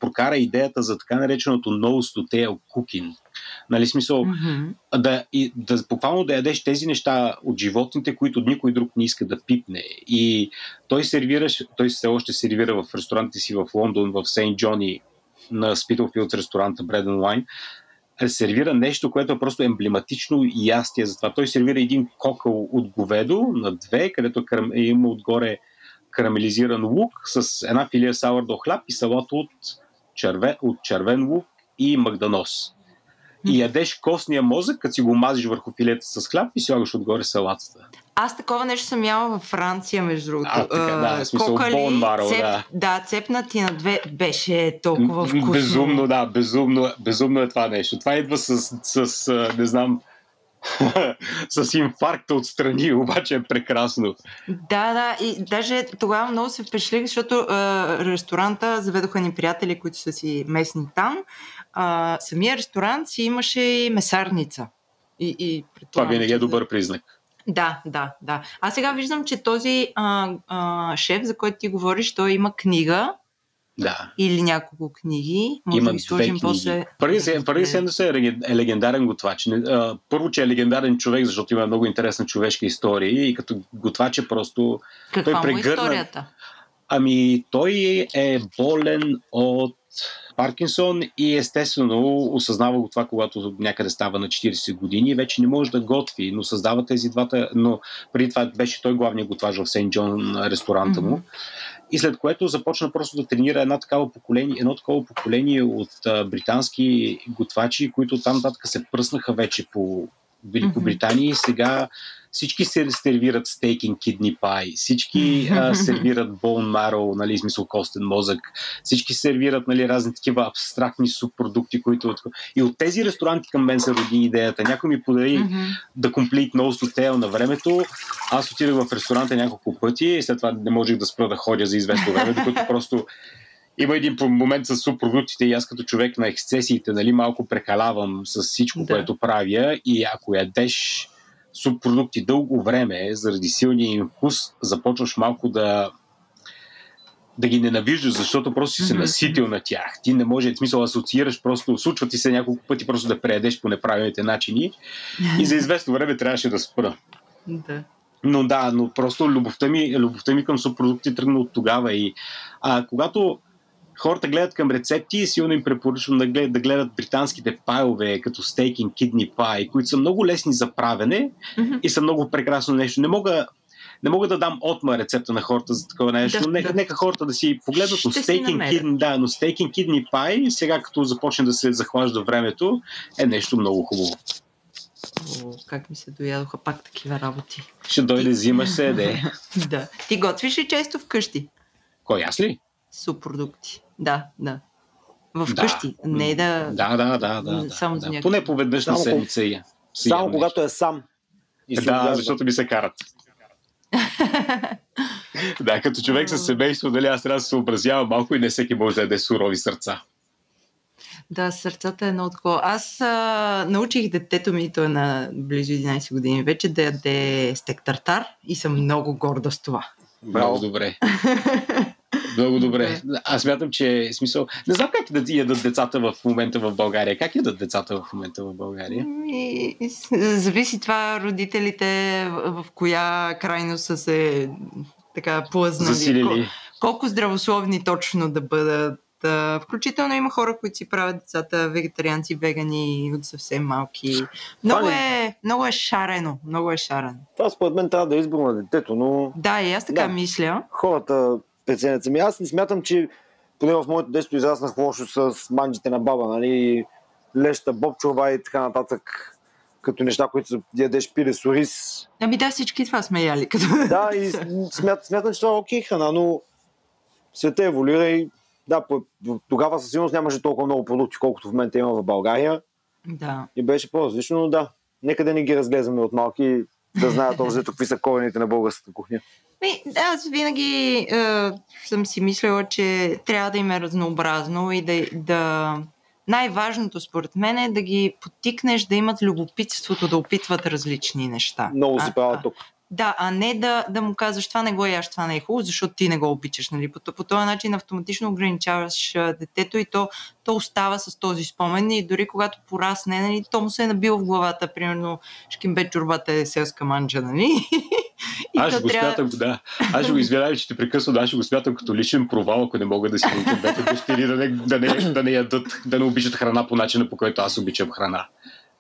прокара идеята за така нареченото nose to tail cooking. Нали, смисъл, Мгм. да, и, да буквално да ядеш тези неща от животните, които никой друг не иска да пипне. И той сервираше, той все още сервира в ресторантите си в Лондон, в Сейнт Джони, на Спитлфилд ресторанта Bread and Wine, сервира нещо, което е просто емблематично ястие за това. Той сервира един кокъл от говедо на две, където има отгоре карамелизиран лук с една филия саурдо хляб и салат от, черве, от червен лук и магданос. И ядеш костния мозък, като си го мазиш върху филета с хляб и слагаш отгоре салатата. Аз такова нещо съм яла във Франция, между другото. А, така, да, в смисъл кокали, bone marrow, цеп, да. да, цепнати на две беше толкова вкусно. Безумно, да, безумно, безумно е това нещо. Това идва с, с а, не знам, с инфаркта отстрани, обаче е прекрасно. Да, да, и даже тогава много се впечатлих, защото а, ресторанта заведоха ни приятели, които са си местни там. А, самия ресторант си имаше и месарница. И, и Това винаги е добър признак. Да, да, да. А сега виждам, че този а, а, шеф, за който ти говориш, той има книга Да. или няколко книги. Може Има да ги сложим книги. после. Първи Сендърс е е легендарен готвач. А, Първо, че е легендарен човек, защото има много интересна човешка история и като готвач е просто... Каква му е прегърна- историята? Ами, той е болен от Паркинсон и естествено осъзнава го това, когато някъде става на 40 години и вече не може да готви, но създава тези двата, но преди това беше той главният готвач в Сейнт Джон ресторанта му. И след което започна просто да тренира една такава поколение, едно такова поколение от а, британски готвачи, които там нататък се пръснаха вече по Великобритания и сега всички се сервират стейк and kidney pie, всички а, сервират bone marrow, нали, смисъл костен мозък, всички сервират нали, разни такива абстрактни субпродукти, които... И от тези ресторанти към мен се роди идеята. Някой ми подари да Complete Nose Hotel на времето. Аз отидах в ресторанта няколко пъти и след това не можех да спра да ходя за известно време, докато просто има един момент с субпродуктите и аз като човек на ексцесиите, нали, малко прекалявам с всичко, Да. което правя и ако ядеш субпродукти дълго време, заради силния им вкус, започваш малко да да ги ненавиждаш, защото просто си се наситил на тях. Ти не може, в смисъл, асоциираш просто, случва ти се няколко пъти просто да преядеш по неправилните начини и за известно време трябваше да спра. Да. Но да, но просто любовта ми, любовта ми към субпродукти тръгна от тогава и а, когато хората гледат към рецепти, силно им препоръчвам да гледат, да гледат британските пайлове, като стейк and kidney pie, които са много лесни за правене Мгм. и са много прекрасно нещо. Не мога, не мога да дам отма рецепта на хората за такова нещо, Да, но нека, да. нека хората да си погледнат, но Ще си стейк and намеря. kidney, да, но стейк and kidney pie, сега като започне да се захлажда времето, е нещо много хубаво. О, как ми се доядоха пак такива работи. Ще дойде, взимаш се, де. Да. Ти готвиш ли често вкъщи? Кой, аз ли? Субпродукти. Да, да. В Да. къщи. Не да... Да, да, да, да. да, Само да. някакви- Поне по веднъж на Само седмица и. си Само когато е сам. И. Да, защото ми се карат. Да, като човек с семейство, дали аз трябва да се съобразявам малко и не всеки може да яде сурови сърца. Да, сърцата е много такова. Аз а, научих детето ми, той е на близо 11 години вече, да яде стек тартар и съм много горда с това. Много добре. Много добре. Аз смятам, че е смисъл. Не знам как да ядат децата в момента в България. Как ядат децата в момента в България? И, зависи това родителите в, в коя крайно са се така плъзнали. Кол- Засилили. колко здравословни точно да бъдат. Включително има хора, които си правят децата вегетарианци, вегани от съвсем малки. Много е, много е шарено. Много е шарено. Това според мен трябва да е избор на детето, но Да, и аз така Да. мисля. хората преценят сами. Аз не смятам, че поне в моето детство израснах лошо с манджите на баба, нали, леща, бобчова и така нататък, като неща, които ядеш пиле с ориз. Ами да, всички това сме яли. Като... Да, и смят, смятам, че това е окей храна, но света еволюира и да, тогава със сигурност нямаше толкова много продукти, колкото в момента има в България да. и беше по-различно, но да, нека да не ги разглеждаме от малки, да знаят общо какви са корените на българската кухня. Ми, аз винаги е, съм си мислила, че трябва да им е разнообразно и да, да... Най-важното според мен е да ги потикнеш да имат любопитството да опитват различни неща. Много си правя а- тук. Да, а не да, да му казваш това не го яш, това не е хубаво, защото ти не го обичаш. Нали? По, по този начин автоматично ограничаваш а, детето и то, то остава с този спомен и дори когато порасне, нали, то му се е набило в главата, примерно Шкимбет чорбата е селска манджа, нали? И Аз ще го смятам, да. Аз ще го извинявам, че те прекъсвам, аз ще го смятам като личен провал, ако не мога да си науча двете дъщери да не, да, не, да не ядат, да не обичат храна по начина, по който аз обичам храна.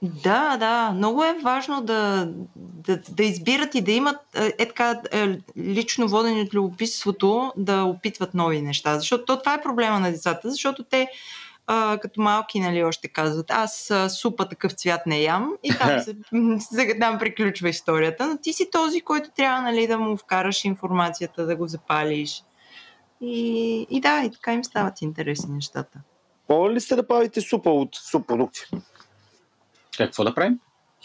Да, да. Много е важно да, да, да избират и да имат е, е така е, лично водени от любопитството да опитват нови неща. Защото то, това е проблема на децата, защото те а, като малки, нали, още казват, аз а, супа такъв цвят не ям и там, се, там приключва историята, но ти си този, който трябва нали, да му вкараш информацията, да го запалиш. И, и да, и така им стават интересни нещата. Пробвали ли сте да правите супа от субпродукти? Какво да правим?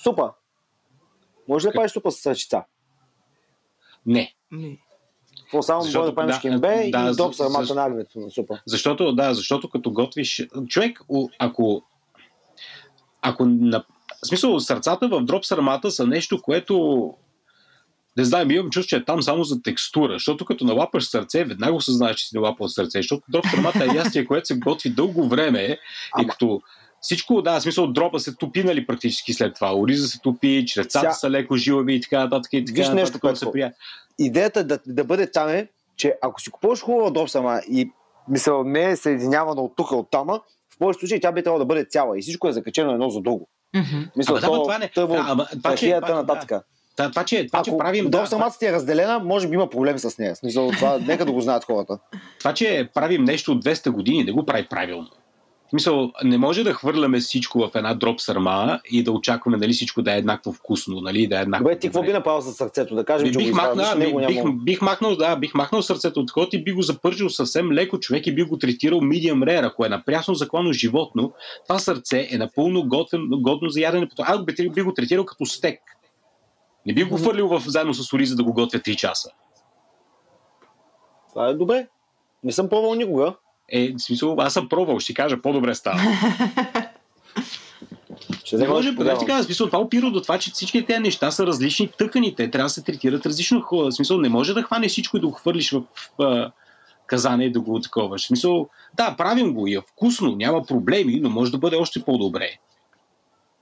Супа. Може ли да правиш супа с ръчица? Не. Какво само Защото- може да правиш да, кембе да, и дроп за- сармата защо- на агнето на супа. Защото, да, защото като готвиш... Човек, ако... Ако на... В смисъл, сърцата в дроп сармата са нещо, което... Не знам, имам чувство, че е там само за текстура, защото като налапаш сърце, веднага осъзнаеш, че си налапал сърце, защото дроп сармата е ястие, което се готви дълго време и като всичко, да, в смисъл, дропа се топи, нали, практически след това. Ориза се топи, чрецата Ся- са леко жилави и така нататък. И така Виж нещо, което се прия. Идеята да, да бъде там е, че ако си купуваш хубава дроп сарма и мисъл не е съединявана от тук, от тама, в повечето случаи тя би трябвало да бъде цяла и всичко е закачено едно за друго. мгм. Мисъл, Ама да, то, това не- търво, да, ама това, че- трахеята това, нататък. Да, това, че, това, че Ако правим... дроп да, сармата ти е разделена, може би има проблем с нея. Смисъл, това, нека да го знаят хората. това, че правим нещо от 200 години, не го прави правилно. В смисъл, не може да хвърляме всичко в една дроп сърма и да очакваме нали, всичко да е еднакво вкусно, нали, да е еднакво. Добре, ти какво би направил с сърцето? Да кажем, Би, че го бих, изваждаш, махнал, него бих, бих, няма. бих, махнал, да, бих махнал сърцето от ход и би го запържил съвсем леко човек и би го третирал medium rare. Ако е напрясно заклано животно, това сърце е напълно готвен, годно за ядене. Аз би, би го третирал като стек. Не би го хвърлил в, заедно с ориза да го готвя 3 часа. Това е добре. Не съм пробвал никога. Е, в смисъл, аз съм пробвал, ще кажа, по-добре става. Ще Не може, проверявам. така, смисъл, това опира до това, че всички тези неща са различни тъкани, те трябва да се третират различно. В смисъл, не може да хванеш всичко и да го хвърлиш в, в казане и да го таковаш. В смисъл, да, правим го и е вкусно, няма проблеми, но може да бъде още по-добре.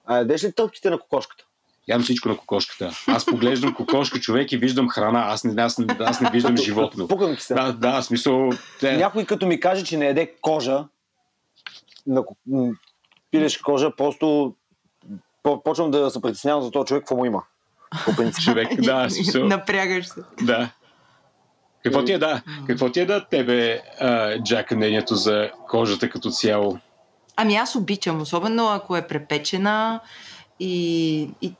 А ядеш ли тъпките на кокошката? Ям всичко на кокошката. Аз поглеждам кокошка човек и виждам храна, аз не, аз, аз не виждам животно. Пуканки се. Да, да, смисъл, те, Някой като ми каже, че не яде кожа, на пилешка кожа, просто по- почвам да се притеснявам за този човек, какво му има. По принцип. човек, да, смисъл, Напрягаш се. да. Какво ти е да? Какво ти е да тебе, а, Джак, мнението за кожата като цяло? Ами аз обичам, особено ако е препечена и, и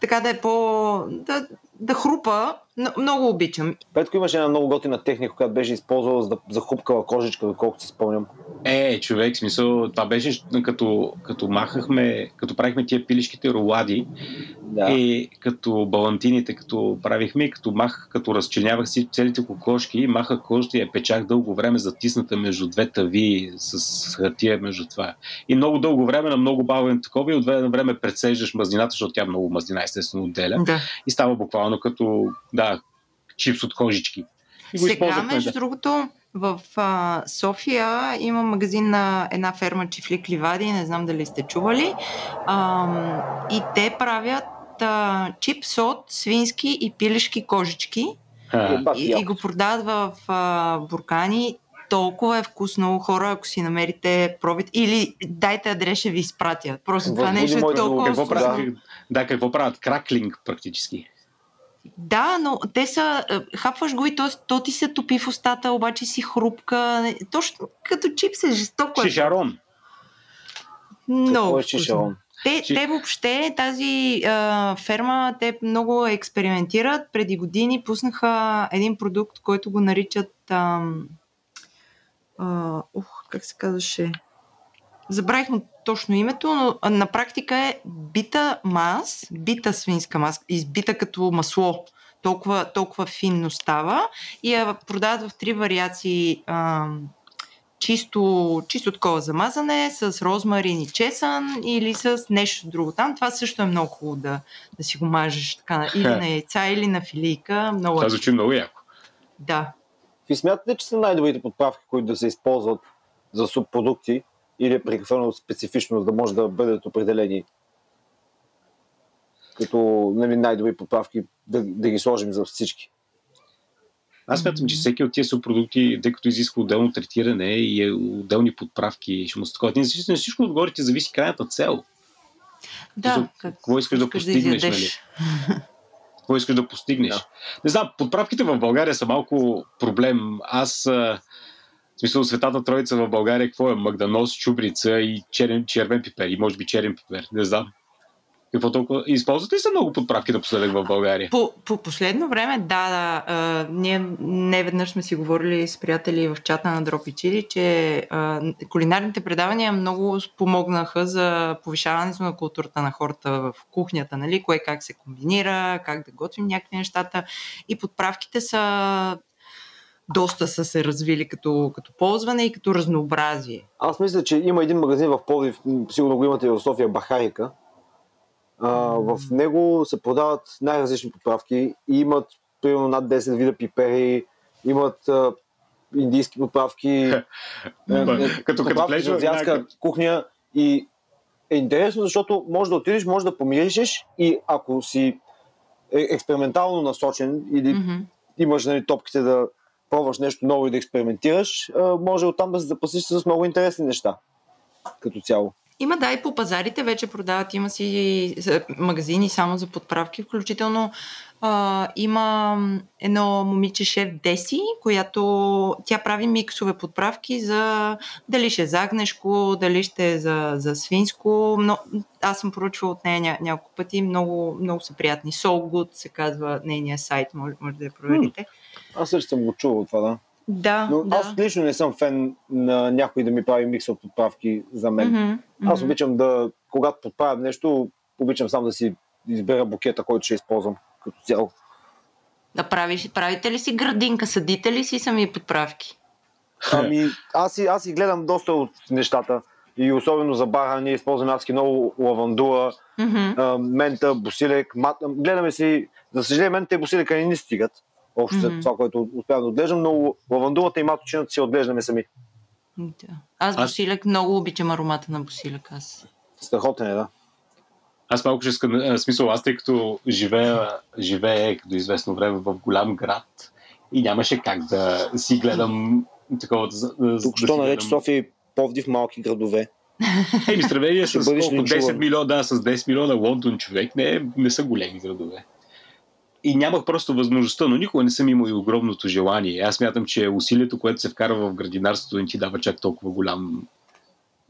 така да е по... да, да хрупа. Много обичам. Петко имаше една много готина техника, която беше използвала за да захупкала кожичка, доколкото си спомням. Е, човек, смисъл, това беше като, като махахме, като правихме тия пилишките ролади Да. и като балантините, като правихме, като мах, като разчленявах си целите кокошки, махах кожата и я печах дълго време затисната между две тави с хартия между това. И много дълго време на много бавен такова и от време на време прецеждаш мазнината, защото тя много мазнина естествено отделя Да. и става буквално като, да, чипс от кожички. И го Сега, между да. другото, в а, София има магазин на една ферма Чифлик Ливади, не знам дали сте чували. Ам, и те правят а, чипс от свински и пилешки кожички А, Е, и, и го продават в а, буркани. Толкова е вкусно, хора, ако си намерите, пробите. Или дайте адрес, ще ви изпратя. Просто това Възбуди нещо е толкова какво вкусно. правят? Да, какво правят? Краклинг практически. Да, но те са, е, хапваш го и то, то ти се топи в устата, обаче си хрупка. Точно като чипс е жестоко. Е. Шишарон. Много е шишарон? Те, Ши- те въобще, тази а, ферма, те много експериментират. Преди години пуснаха един продукт, който го наричат... Ам, а, ух, как се казваше? Забравих му точно името, но а, на практика е бита мас, бита свинска мас, избита като масло. Толкова, толкова финно става и я продават в три вариации ам, чисто, чисто такова замазане с розмарин и чесън или с нещо друго там. Това също е много хубаво да, да си го мажеш така, или на яйца, или на филийка. Много Това е. звучи много яко. Да. Ви смятате, че са най-добрите подправки, които да се използват за субпродукти или е прекалено специфично, за да може да бъдат определени като нали, най-добри подправки, да, да ги сложим за всички? Аз смятам, че всеки от тези субпродукти, тъй като изисква отделно третиране и е отделни подправки, ще му се такова. На всичко отгоре ти зависи крайната цел. Да. За какво искаш да постигнеш, нали? Какво искаш да постигнеш. Да. Не знам, подправките в България са малко проблем. Аз, а, в смисъл, Светата Троица в България, какво е? Магданос, чубрица и черен, червен пипер. И може би черен пипер. Не знам. Какво толкова? Използват ли се много подправки напоследък в България? По, по последно време, да, да. А, ние не веднъж сме си говорили с приятели в чата на Дропи Чили, че а, кулинарните предавания много помогнаха за повишаването на културата на хората в кухнята, нали? Кое как се комбинира, как да готвим някакви нещата. И подправките са доста са се развили като, като ползване и като разнообразие. Аз мисля, че има един магазин в Пловдив, сигурно го имате в София, Бахарика. А, в него се продават най-различни подправки и имат примерно над 10 вида пипери, имат а, индийски подправки, е, е, като влезеш за азиатска кухня и е интересно, защото може да отидеш, може да помиришеш и ако си е, експериментално насочен или Мгм. имаш нали, топките да пробваш нещо ново и да експериментираш, може оттам да се запасиш с много интересни неща като цяло. Има да и по пазарите вече продават, има си е, магазини само за подправки, включително а, има едно момиче шеф Деси, която тя прави миксове подправки за дали ще е за агнешко, дали ще е за, за свинско. Но, аз съм поръчвала от нея ня, няколко пъти, много, много са приятни. Soul Good се казва нейния сайт, може, може да я проверите. Аз също съм го чувал това, да. Да, Но да. аз лично не съм фен на някой да ми прави микс от подправки за мен. Мгм, Аз мгм. обичам да, когато подправям нещо, обичам сам да си избера букета, който ще използвам като цяло. Да правиш, правите ли си градинка, съдите ли си сами подправки? Ами, аз си, аз си гледам доста от нещата. И особено за бара ние използваме адски много лавандула, а, мента, босилек. Мат... Гледаме си, за съжаление, мента и босилека не ни стигат. Общо mm Мгм. това, което успявам да отглеждам, но лавандулата и маточината си отглеждаме сами. Да. Аз Аз- босилек много обичам аромата на босилек. Аз. Страхотен е, да. Аз малко ще искам, смисъл, аз тъй като живея, живея като известно време в голям град и нямаше как да си гледам такова. Да, Тук да що нарече гледам- София и Повдив малки градове. Еми, сравнение с колко? линчуван. 10 милиона, да, с 10 милиона Лондон човек не, е- не са големи градове. И нямах просто възможността, но никога не съм имал и огромното желание. Аз мятам, че усилието, което се вкарва в градинарството, не ти дава чак толкова голям.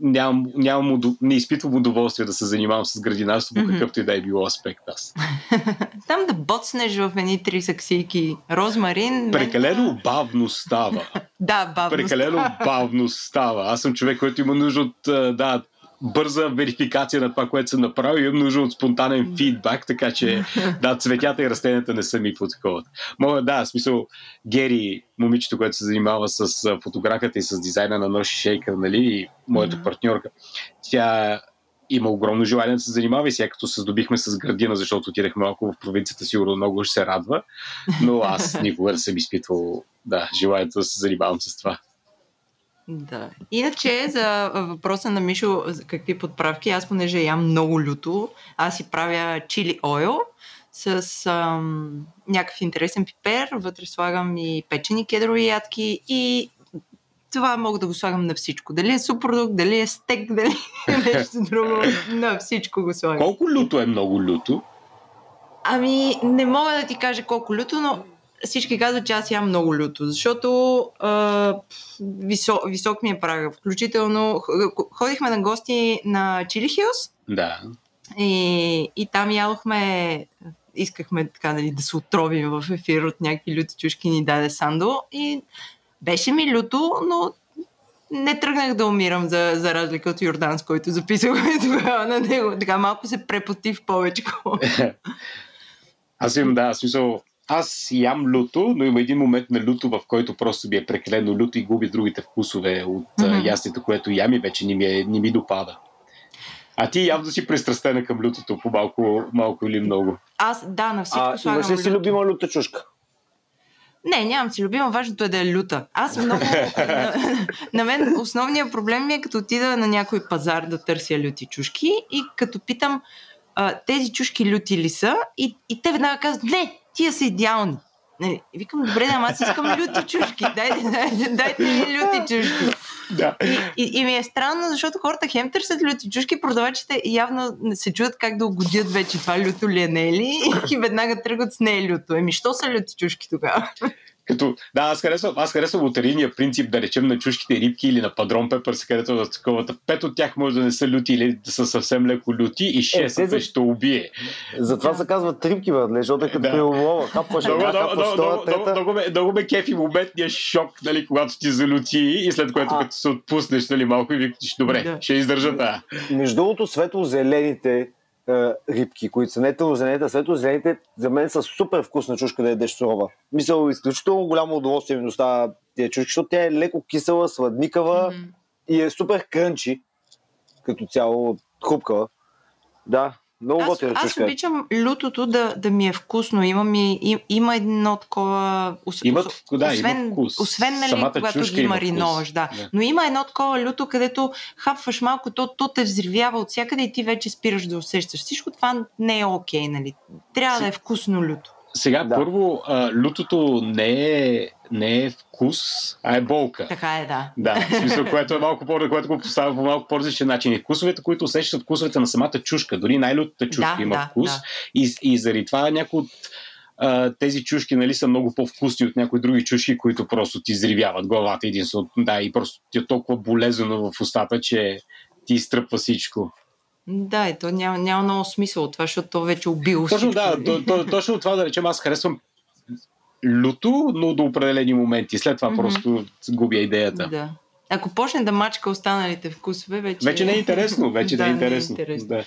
Нямам, нямам, не изпитвам удоволствие да се занимавам с градинарство по какъвто и да е било аспект аз. Там да боцнеш в едни три саксийки розмарин. Прекалено бавно става. Да, бавно. Прекалено бавно става. Аз съм човек, който има нужда от да, бърза верификация на това, което съм направил. Имам нужда от спонтанен фидбак, така че да, цветята и растенията не са ми по такова. Мога, да, в смисъл, Гери, момичето, което се занимава с фотографията и с дизайна на Ноши Шейкър, нали, и моята партньорка, тя има огромно желание да се занимава и сега като се здобихме с градина, защото отидахме малко в провинцията, сигурно много ще се радва, но аз никога не съм изпитвал да, желанието да се занимавам с това. Да. Иначе за въпроса на Мишо, за какви подправки, аз понеже ям много люто, аз си правя чили ойл с ам, някакъв интересен пипер, вътре слагам и печени кедрови ядки и това мога да го слагам на всичко. Дали е супродукт, дали е стек, дали е нещо друго, на всичко го слагам. Колко люто е много люто? Ами, не мога да ти кажа колко люто, но всички казват, че аз ям много люто, защото а, висок, висок ми е прага. Включително ходихме на гости на Чили Хилс Да. и, и там ядохме, искахме така нали, да се отровим в ефир от някакви люти чушки, ни даде Сандо и беше ми люто, но не тръгнах да умирам за, за разлика от Йордан, с който записахме тогава на него. Така малко се препотив повече. Аз имам, да, смисъл, аз ям люто, но има един момент на люто, в който просто ми е прекалено люто и губи другите вкусове от mm-hmm. ястието, което ям и вече не ми, е, не ми допада. А ти явно си пристрастена към лютото по малко, малко или много. Аз, да, на всичко А слагам имаш ли си люто. любима люта чушка? Не, нямам си любима, важното е да е люта. Аз много... на, на мен основният проблем ми е като отида на някой пазар да търся люти чушки и като питам а, тези чушки люти ли са и, и те веднага казват, не, тия са идеални. Нали, викам, добре, да, аз искам люти чушки. Дайте, дайте, дайте ми люти чушки. Да. И, и, и ми е странно, защото хората хем търсят люти чушки, продавачите явно се чудят как да угодят вече това люто ли е, не е ли? И веднага тръгват с не е люто. Еми, що са люти чушки тогава? Като, да, аз харесвам, аз харесвам лотарийния принцип, да речем, на чушките рибки или на падрон пепърс, където в таковата пет от тях може да не са люти или да са съвсем леко люти и шестата за- ще убие. Затова се казва трипки, бе, защото е като Да. при улова. Хапваш Много, една, много, хапваш много, много, много, ме, много ме кефи моментния шок, нали, когато ти залюти и след което А. като се отпуснеш нали, малко и викаш, добре, Да. ще издържа да. Между другото, светло-зелените е, рибки, които са не тъмнозелените, а светло-зелените, за мен са супер вкусна чушка да ядеш сурова. Мисля, изключително голямо удоволствие ми доставя тия чушки, защото тя е леко кисела, сладникава Мгм. и е супер крънчи, като цяло хрупкава. Да, много Аз, аз е. обичам лютото да, да ми е вкусно. Има, ми, им, има едно такова... ос- Имат, да, освен, има вкус. освен нали, Самата когато ги мариноваш, да. Да. Но има едно такова люто, където хапваш малко, то, то те взривява от всякъде и ти вече спираш да усещаш. Всичко това не е окей, нали? Трябва да е вкусно люто. Сега, Да. първо, а, лютото не е, не е вкус, а е болка. Така е, да. Да, в смисъл, което е малко по което го поставя по малко по-различен начин. И вкусовете, които усещат вкусовете на самата чушка, дори най-лютата чушка Да, има да, вкус. да. И, и заради това някои от а, тези чушки нали, са много по-вкусни от някои други чушки, които просто ти изривяват главата единствено. Да, и просто ти е толкова болезнено в устата, че ти изтръпва всичко. Да, и то няма, няма много смисъл от това, защото то вече убило Точно всичко. да, то, то, точно това да речем, аз харесвам люто, но до определени моменти. След това Мгм. просто губя идеята. Да. Ако почне да мачка останалите вкусове, вече... Вече не е интересно, вече да, не е интересно. интересно. Да.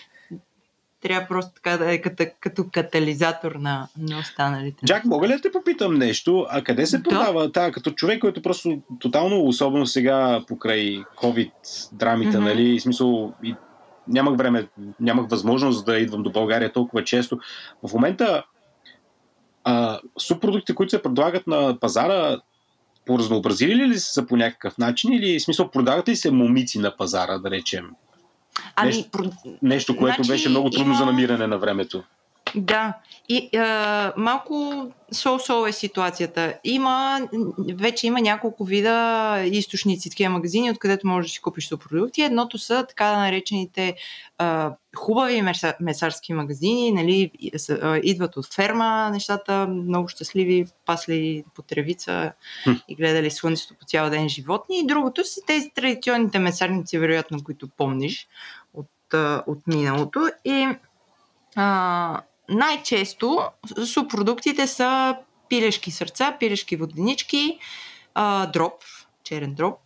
Трябва просто така да е като, като катализатор на, на останалите. Джак, мога ли да те попитам нещо? А къде се Да. продава? Да, като човек, който просто тотално, особено сега покрай COVID драмите, Мгм. нали? Смисъл, и нямах време, нямах възможност да идвам до България толкова често. В момента а, субпродуктите, които се предлагат на пазара, поразнообразили ли са по някакъв начин или в смисъл продават ли се момици на пазара, да речем? Ами, нещо- про... Нещо, което Значи, беше много трудно има- за намиране на времето. Да. И а, малко сол-сол е ситуацията. Има, вече има няколко вида източници, такива магазини, откъдето можеш да си купиш продукти. Едното са така наречените а, хубави меса, месарски магазини, нали, идват от ферма нещата, много щастливи, пасли по тревица Хм. и гледали слънцето по цял ден животни. И другото са тези традиционните месарници, вероятно, които помниш от, от миналото. И а, най-често субпродуктите са пилешки сърца, пилешки воденички, а, дроп, черен дроп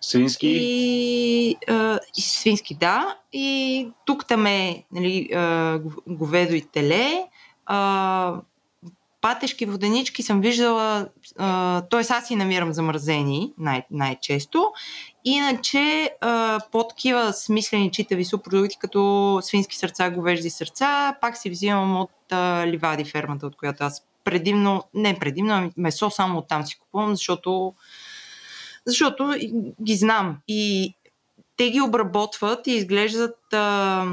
Свински, и, а, и свински, да. И тук там е нали, а, гов- говедо и теле. А, патешки воденички съм виждала, т.е. аз си намирам замразени най- най-често. Иначе а, по такива смислени читави субпродукти, като свински сърца, говежди сърца, пак си взимам от а, Ливади фермата, от която аз предимно, не предимно, ами месо само оттам си купувам, защото защото ги знам и те ги обработват и изглеждат а,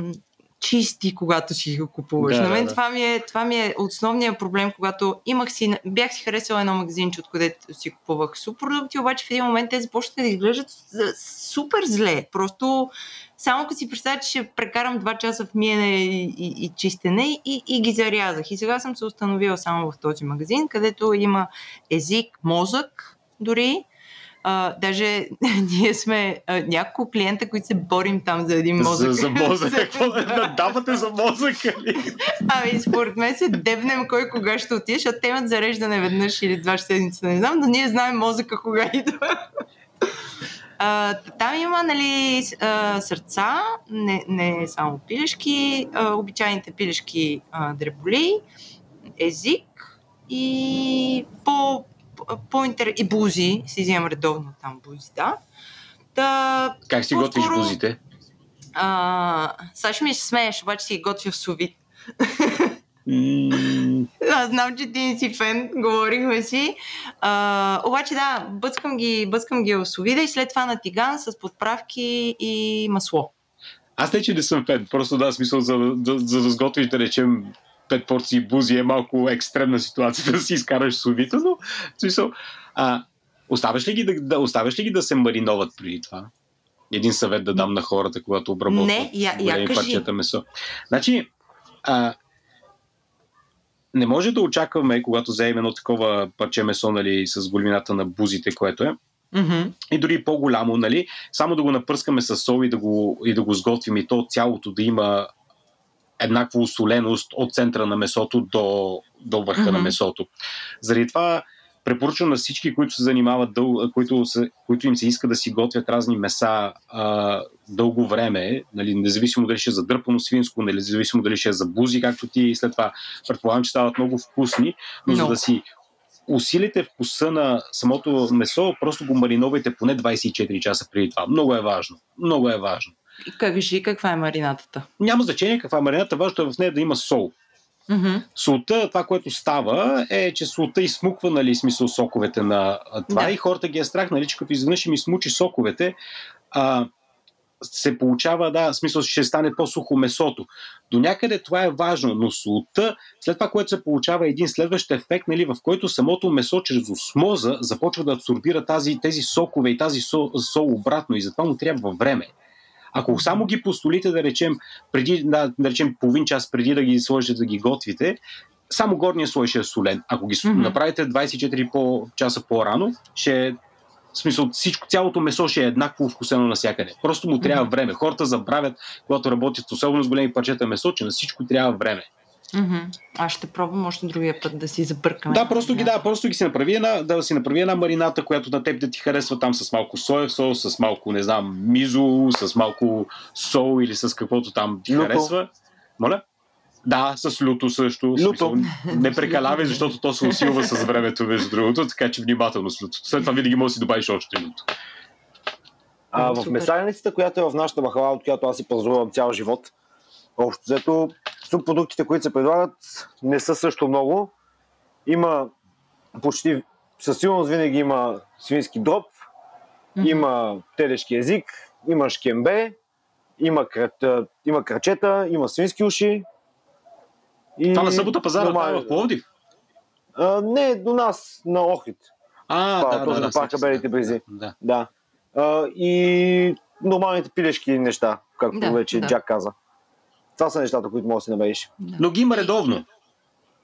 чисти, когато си го купуваш. Да, На мен да. Това, ми е, това ми е основният проблем, когато имах си, бях си харесала едно магазинче, откъдето си купувах субпродукти, обаче в един момент те започнаха да изглеждат супер зле. Просто само като си представя, че ще прекарам два часа в миене и, и, и чистене и, и ги зарязах. И сега съм се установила само в този магазин, където има език, мозък дори. А, даже ние сме а, няколко клиента, които се борим там за един мозък. За, за мозък. Какво да давате за мозъка ли? Ами, според мен се дебнем кой кога ще отиде, защото те имат зареждане веднъж или два седмица, не знам, но ние знаем мозъка кога идва. А, там има нали, а, сърца, не, не само пилешки, а, обичайните пилешки а, дреболи, език и по, по интер... и бузи, си вземам редовно там бузи, да. Та, Как си готвиш бузите? а, сега ще ми се смееш, обаче си готвя в сувит. М, Аз знам, че ти не си фен, говорихме си. А, обаче да, бъскам ги, бъскам ги в сувида и след това на тиган с подправки и масло. Аз не, че не съм фен. Просто да, смисъл за, за, за да сготвиш, да речем, пет порции бузи е малко екстремна ситуация да си изкараш сувито, но в смисъл, а, оставяш ли ги да, да, оставяш ли ги да се мариноват преди това? Един съвет да дам на хората, когато обработват Не, я- я големи кажи. парчета месо. Значи, а, не може да очакваме, когато вземем едно такова парче месо нали, с големината на бузите, което е, Мгм. и дори по-голямо, нали, само да го напръскаме с сол и да го, и да го сготвим и то цялото да има еднаква усоленост от центъра на месото до, до върха Мгм. на месото. Заради това препоръчвам на всички, които се занимават, дъл... които, се... които им се иска да си готвят разни меса а, дълго време, нали, независимо дали ще е за дърпано свинско, нали, независимо дали ще е за бузи, както ти след това предполагам, че стават много вкусни, но за Много. да си усилите вкуса на самото месо, просто го мариновайте поне 24 часа преди това. Много е важно. Много е важно. Кажи каква е маринатата. Няма значение каква е марината, важното е в нея да има сол. Мгм. Солта, това, което става, е, че солта изсмуква, нали, смисъл соковете на това Да. и хората ги е страх, нали, че като изведнъж им измучи соковете, а, се получава, да, смисъл ще стане по-сухо месото. До някъде това е важно, но солта, след това, което се получава е един следващ ефект, нали, в който самото месо чрез осмоза започва да абсорбира тази, тези сокове и тази сол, сол обратно и затова му трябва време. Ако само ги постолите, да речем, преди, да, да речем половин час преди да ги сложите да ги готвите, само горния слой ще е солен. Ако ги mm-hmm. направите 24 по, часа по-рано, ще е в смисъл, всичко, цялото месо ще е еднакво вкусено навсякъде. Просто му трябва Мгм. време. Хората забравят, когато работят, особено с големи парчета месо, че на всичко трябва време. Мгм. Аз ще пробвам още другия път да си забъркаме. Да, просто ги, да, просто ги си направи една, да си направи една марината, която на теб да ти харесва там с малко соев сос, с малко, не знам, мизо, с малко сол или с каквото там ти Люто. харесва. Моля? Да, с люто също. Люто. смисъл, Не прекалявай, защото то се усилва с времето, между другото, така че внимателно с люто. След това винаги можеш да си добавиш още люто. А, в супер. месарницата, която е в нашата махала, от която аз си пазарувам цял живот, общо взето, субпродуктите, които се предлагат, не са също много. Има почти, със сигурност винаги има свински дроб, Мгм. има телешки език, има шкембе, има, крат, има крачета, има свински уши. И Това на събота пазара, това е в Пловдив. А, не, до нас, на Охрид. А, Това, да, точно да, да. парка сещам се, Белите да, брези. Да. Да. А, и нормалните пилешки неща, както Да, вече да. Джак каза. Това са нещата, които можеш да си намериш. Да. Но ги има редовно.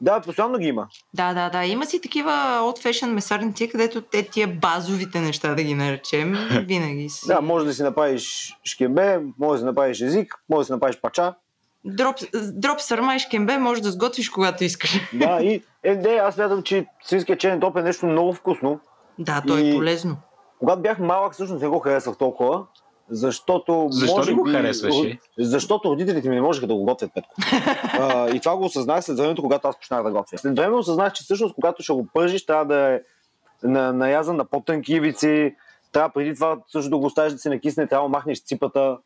Да, постоянно ги има. Да, да, да. Има си такива old fashion месарници, където те тия базовите неща, да ги наречем, винаги си. Да, може да си направиш шкембе, може да си направиш език, може да си направиш пача. Дроп, дроп сърма и шкембе може да сготвиш когато искаш. Да, и е, не, аз смятам, че свинския черен топ е нещо много вкусно. Да, то е И- полезно. Когато бях малък, всъщност не го харесвах толкова, защото Защо може не го би, харесваше? Защото родителите ми не можеха да го готвят, Петко. а, и това го осъзнах след времето, когато аз почнах да готвя. След време осъзнах, че всъщност, когато ще го пържиш, трябва да е на, наязан на по-тънки ивици, трябва преди това също да го оставиш да се накисне, трябва да махнеш ципата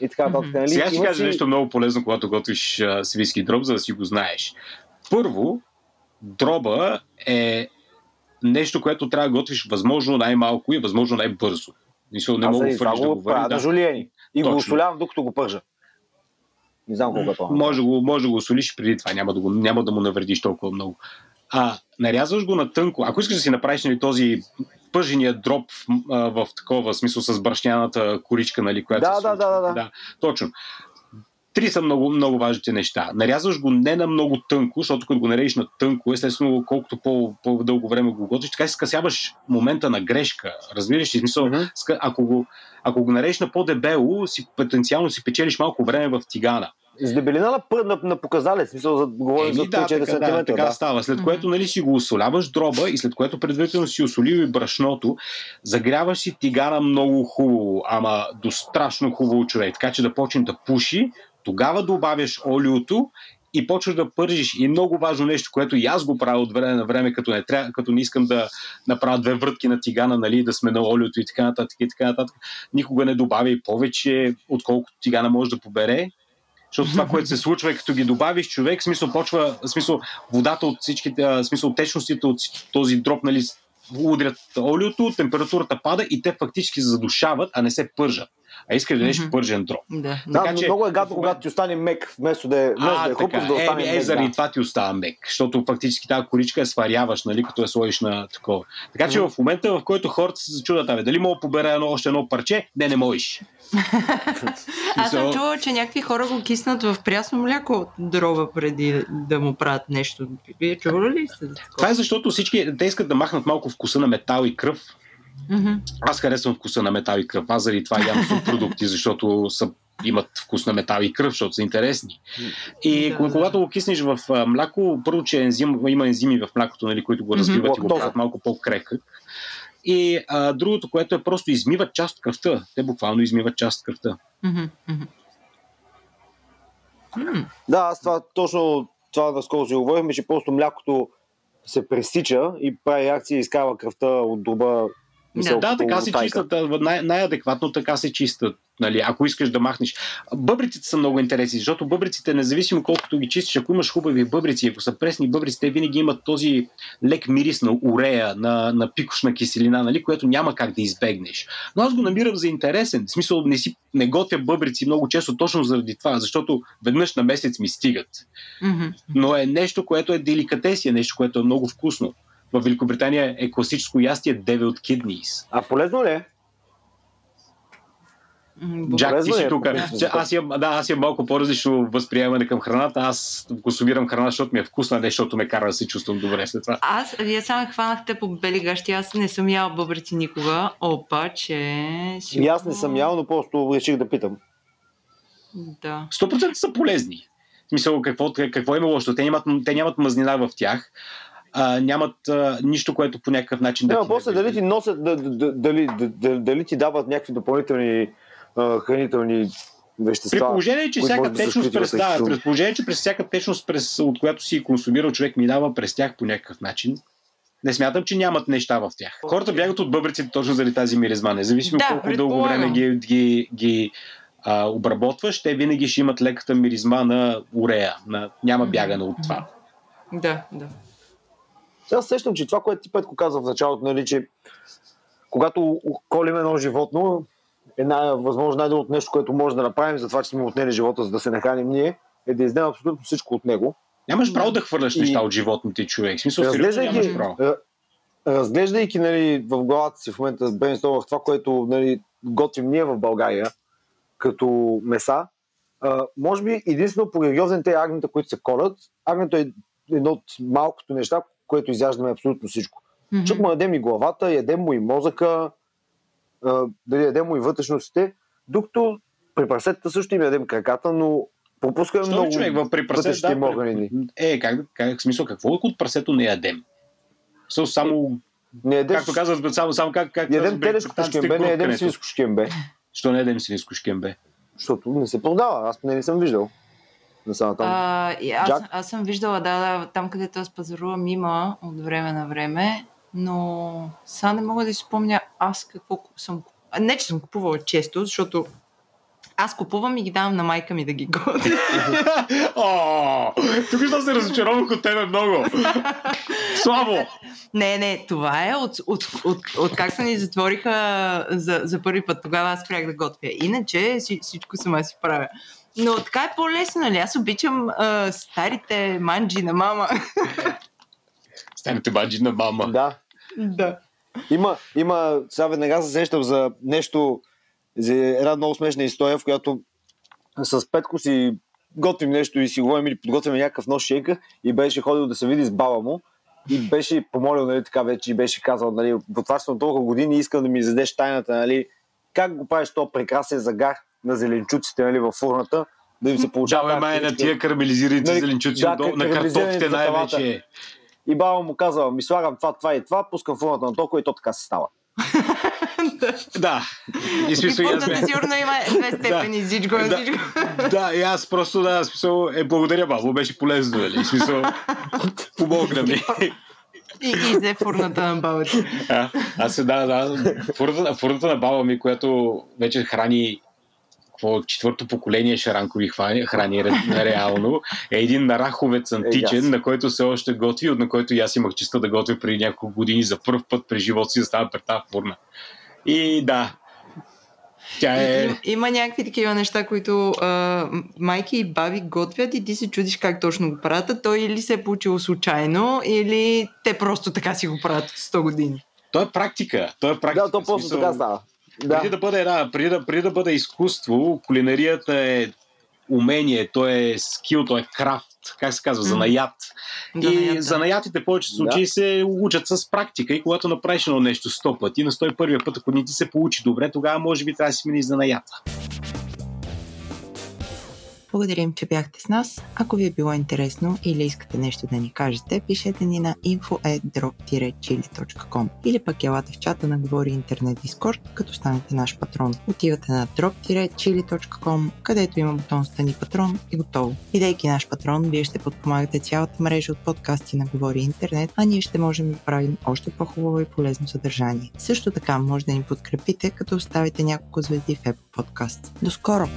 и така нататък. Нали? Сега ще кажа си- нещо много полезно, когато готвиш а, свински дроб, за да си го знаеш. Първо, дроба е нещо, което трябва да готвиш възможно най-малко и възможно най-бързо. Мисля, не мога да това го го правя вари. на Да. жулиени. И го Точно. осолявам, докато го пържа. Не знам колко е това. Може, да го, може да го солиш преди това, няма да, го, няма да му навредиш толкова много. А, нарязваш го на тънко. Ако искаш да си направиш нали, този пържения дроп а, в такова смисъл с брашняната коричка, нали, която Да, се да, да, да, да. да. Точно. Три са много, много важните неща. Нарязваш го не на много тънко, защото като го нарежеш на тънко, естествено, колкото по, по-дълго време го готвиш, така си скъсяваш момента на грешка. Разбираш ли? Смисъл, ако го, ако го нарежеш на по-дебело, си, потенциално си печелиш малко време в тигана. С дебелина на, пър- на, на показалец, смисъл за говорим за Еми, да, 3-4 така, да, така Да, става. След което нали, си го осоляваш дроба и след което предварително си осолил и брашното, загряваш си тигана много хубаво, ама до страшно хубаво човек, така че да почне да пуши, тогава добавяш олиото и почваш да пържиш. И много важно нещо, което и аз го правя от време на време, като не, трябва, като не искам да направя две врътки на тигана, нали, да сме на олиото и така нататък и така нататък. Никога не добавя и повече, отколкото тигана може да побере. Защото това, което се случва е като ги добавиш човек, смисъл почва, смисъл водата от всичките, смисъл течностите от този дроп, нали, удрят олиото, температурата пада и те фактически задушават, а не се пържат. А искаш да ядеш Мгм. пържен дроб. Да. Да, Така но че- много е гадно, когато ти остане мек, вместо да е, вместо да е хрупав, да е, остане е, мек. заради да. това ти остава мек, защото фактически тази коричка я сваряваш, нали, като я сложиш на такова. Така че Мгм. в момента, в който хората се зачудат, абе, дали мога да побера едно, още едно парче, не, не можеш. Аз съм чувала, че някакви хора го киснат в прясно мляко от дрова преди да му правят нещо. Вие чували ли сте Това е защото всички, те искат да махнат малко вкуса на метал и кръв. Мгм. Аз харесвам вкуса на метал и кръв. Аз заради това ям продукти, защото са, имат вкус на метал и кръв, защото са интересни. И Да, да, да. когато го киснеш в а, мляко, първо, че ензим, има ензими в млякото, нали, които го Мгм. развиват и го правят малко по-крехък. И а, другото, което е просто измиват част от кръвта. Те буквално измиват част от кръвта. Мгм. М, Да, аз това точно това наскоро си говорихме, че просто млякото се пресича и прави реакция и изкарва кръвта от дуба. Да. Да, така се чистят. Най- най-адекватно така се чистят. Нали, ако искаш да махнеш. Бъбриците са много интересни, защото бъбриците, независимо колкото ги чистиш, ако имаш хубави бъбрици, ако са пресни бъбрици, те винаги имат този лек мирис на урея, на, на пикошна киселина, нали, което няма как да избегнеш. Но аз го намирам за интересен. В смисъл, не, си, не готвя бъбрици много често точно заради това, защото веднъж на месец ми стигат. Но е нещо, което е деликатесия, нещо, което е много вкусно. В Великобритания е класическо ястие Devil Kidneys. А полезно ли е? Джак, ти си тук. Че Аз имам, да, аз имам малко по-различно възприемане към храната. Аз консумирам храна, защото ми е вкусна, не защото ме кара да се чувствам добре след това. Аз, вие само хванахте по бели гащи, аз не съм яла бъбрици никога, обаче... И аз не съм ял, но просто реших да питам. Да. 100% са полезни. В смисъл, какво, какво има лошо? Те нямат, те нямат мазнина в тях. А, нямат а, нищо, което по някакъв начин Да, да но после дали ти носят, да- да- да- дали, дали, дали ти дават някакви допълнителни а, хранителни вещества. При положение, че всяка да течност скрити през, да, при положение, че през всяка течност, през, от която си консумирал човек минава през тях по някакъв начин, не смятам, че нямат неща в тях. Хората бягат от бъбриците точно заради тази миризма. Независимо Да, колко дълго време ги, ги, ги а, обработваш, те винаги ще имат леката миризма на урея. На, няма бягане от това. Да, да. Сега сещам, че това, което ти Петко каза в началото, нали, че когато колим едно животно, е най- възможно най-доброто нещо, което може да направим за това, че сме отнели живота, за да се нахраним ние, е да изнем абсолютно всичко от него. Нямаш право да хвърляш И- неща от животните човек. В смисъл, сериозно нямаш Разглеждайки, право. ра- разглеждайки нали, в главата си в момента брейнстормвах това, което нали, готвим ние в България като меса, а, може би единствено по религиозните агнета, които се колят, агнето е едно от малкото неща, което изяждаме абсолютно всичко. Мгм. Защото му ядем и главата, ядем му и мозъка, а, дали ядем му и вътрешностите, докато при прасетата също им ядем краката, но пропускаме Що много човек при прасе, вътрешните им да, органи. Е, как, как, смисъл, какво от прасето не ядем? Со, само, Не ядем, както казват, само, само как, как ядем телешко шкембе, не ядем свинско шкембе, Що не ядем свинско шкембе? защото не се продава. Аз поне не съм виждал. Не съм там. А, и аз, Джак? аз съм виждала, да, да, там където аз пазарувам има от време на време, но сега не мога да си спомня аз какво съм Не, че съм купувала често, защото аз купувам и ги давам на майка ми да ги готви. О, тук ще се разочаровах от тебе много. Слабо! Не, не, това е от, от, от, от както ни затвориха за, за първи път. Тогава аз спрях да готвя. Иначе си, всичко сама си правя. Но така е по-лесно, нали? Аз обичам а, старите манджи на мама. Станете баджи на мама. Да. да. Има, има, сега веднага се сещам за нещо, за една много смешна история, в която с Петко си готвим нещо и си говорим или подготвяме някакъв нощ шейка и беше ходил да се види с баба му и беше помолил, нали, така вече и беше казал, нали, съм толкова години и искам да ми задеш тайната, нали, как го правиш то прекрасен загар на зеленчуците, нали, във фурната, да им се получава. Давай май на тия карамелизираните Нали, зеленчуци, да, на картофите най-вече. И баба му казва, ми слагам това, това и това, пускам фурната на толкова и то така се става. Да. И смисъл, и аз сигурно има две степени, всичко на Да. всичко. Да, и аз просто, да, смисъл, е, благодаря, бабо, беше полезно, нали? Смисъл, помогна ми. И, и взе фурната на баба ти. А, аз се да, да. Фурата, фурата на баба ми, която вече храни какво, четвърто поколение шаранкови храни, храни ре- реално, е един нараховец античен, ясно. на който се още готви, от на който и аз имах честа да готвя преди няколко години за първ път през живота си да става пред тази фурна. И да, Тя е... Има, има някакви такива неща, които а, майки и баби готвят и ти се чудиш как точно го правят. Той или се е получило случайно, или те просто така си го правят от 100 години. То е практика. То е практика. Да, то просто смисъл, така става. Преди Да. да бъде, да, преди да, преди да бъде изкуство, кулинарията е умение, то е скил, то е крафт, как се казва, занаят. Занаят, и да. занаятите в повечето случаи се учат с практика и когато направиш едно нещо сто пъти, на 101 път, ако не ти се получи добре, тогава може би трябва да си смениш занаята. Благодарим, че бяхте с нас. Ако ви е било интересно или искате нещо да ни кажете, пишете ни на info.drop-chili.com или пък елате в чата на Говори Интернет Дискорд, като станете наш патрон. Отивате на drop-chili.com, където има бутон Стани патрон и готово. Бидейки наш патрон, вие ще подпомагате цялата мрежа от подкасти на Говори Интернет, а ние ще можем да правим още по-хубаво и полезно съдържание. Също така може да ни подкрепите, като оставите няколко звезди в Apple Podcast. До скоро!